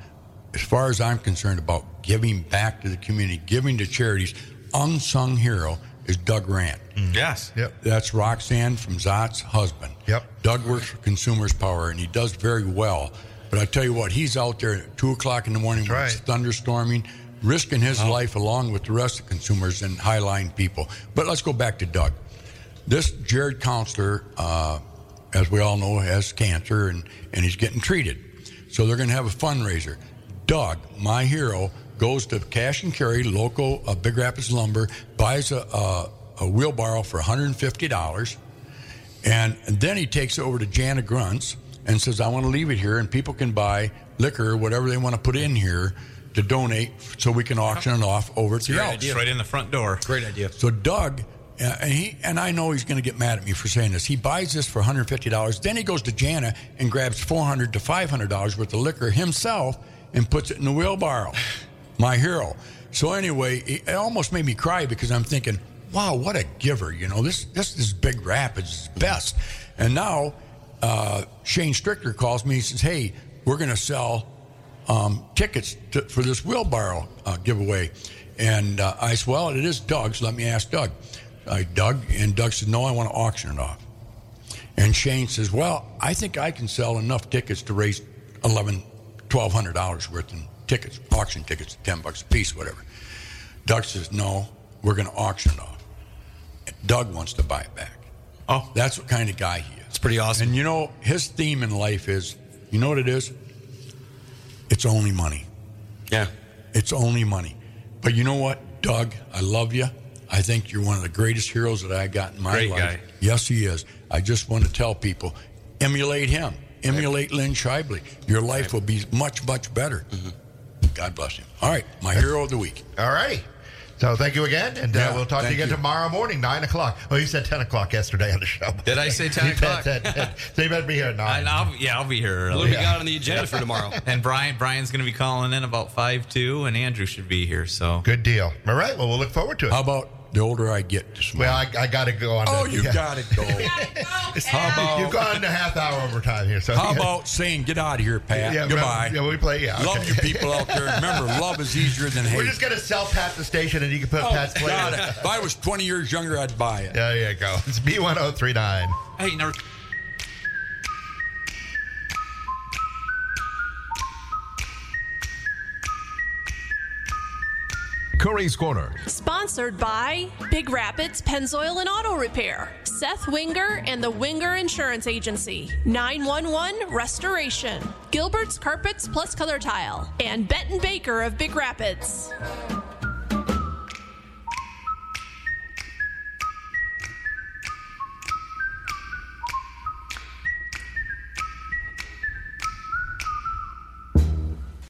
as far as I'm concerned about giving back to the community, giving to charities, unsung hero is Doug Rand. Yes. Yep. That's Roxanne from Zot's husband. Yep. Doug works for Consumers Power, and he does very well. But I tell you what, he's out there at two o'clock in the morning That's when right. it's thunderstorming, risking his life along with the rest of consumers and highline people. But let's go back to Doug. This Jared counselor, uh, as we all know, has cancer and, and he's getting treated. So they're going to have a fundraiser. Doug, my hero, goes to cash and carry local uh, Big Rapids Lumber, buys a, a, a wheelbarrow for $150, and, and then he takes it over to Jana Grunts and says, I want to leave it here, and people can buy liquor, whatever they want to put in here to donate so we can auction it off over at the Great Elks. idea. Right in the front door. Great idea. So Doug, uh, and he and I know he's going to get mad at me for saying this. He buys this for 150 dollars. Then he goes to Jana and grabs 400 to 500 dollars worth of liquor himself and puts it in the wheelbarrow. My hero. So anyway, it it almost made me cry because I'm thinking, wow, what a giver. You know, this this is Big Rapids' best. And now uh, Shane Stricker calls me. He says, hey, we're going to sell um, tickets to, for this wheelbarrow uh, giveaway. And uh, I said, well, it is Doug's. Let me ask Doug. I Doug, and Doug said, no, I want to auction it off. And Shane says, well, I think I can sell enough tickets to raise eleven, twelve hundred dollars worth in tickets, auction tickets, ten bucks a piece, whatever. Doug says, no, we're going to auction it off. Doug wants to buy it back. Oh. That's what kind of guy he is. It's pretty awesome. And you know, his theme in life is, you know what it is? It's only money. Yeah. It's only money. But you know what, Doug? I love you. I think you're one of the greatest heroes that I got in my Great life. guy. Yes, he is. I just want to tell people, emulate him. Emulate Lynn Shibley. Your life will be much, much better. Mm-hmm. God bless him. All right, my hero of the week. All righty. So thank you again, and uh, Yeah, we'll talk to you again you. tomorrow morning, nine o'clock. Oh, you said ten o'clock yesterday on the show. Did I say 10 You said o'clock? 10, 10. So you better be here at nine. I'll, yeah, I'll be here What do early. we got on the agenda for tomorrow? And Brian, Brian's going to be calling in about five two, and Andrew should be here. So Good deal. All right. Well, we'll look forward to it. How about the older I get this well. I, I got to go on. oh, to, you yeah. got to go. How about You've gone a half hour overtime here. So How about saying get out of here, Pat? Yeah, Goodbye. Yeah, we play. Yeah, Love okay. you people out there. Remember, love is easier than hate. We're just gonna sell Pat the station, and you can put Oh, Pat's play. God, if I was 20 years younger, I'd buy it. There you go. It's B one zero three nine. hey, never. Currie's Corner. Sponsored by Big Rapids Pennzoil and Auto Repair, Seth Winger and the Winger Insurance Agency, 911 Restoration, Gilbert's Carpets Plus Color Tile, and Benton Baker of Big Rapids.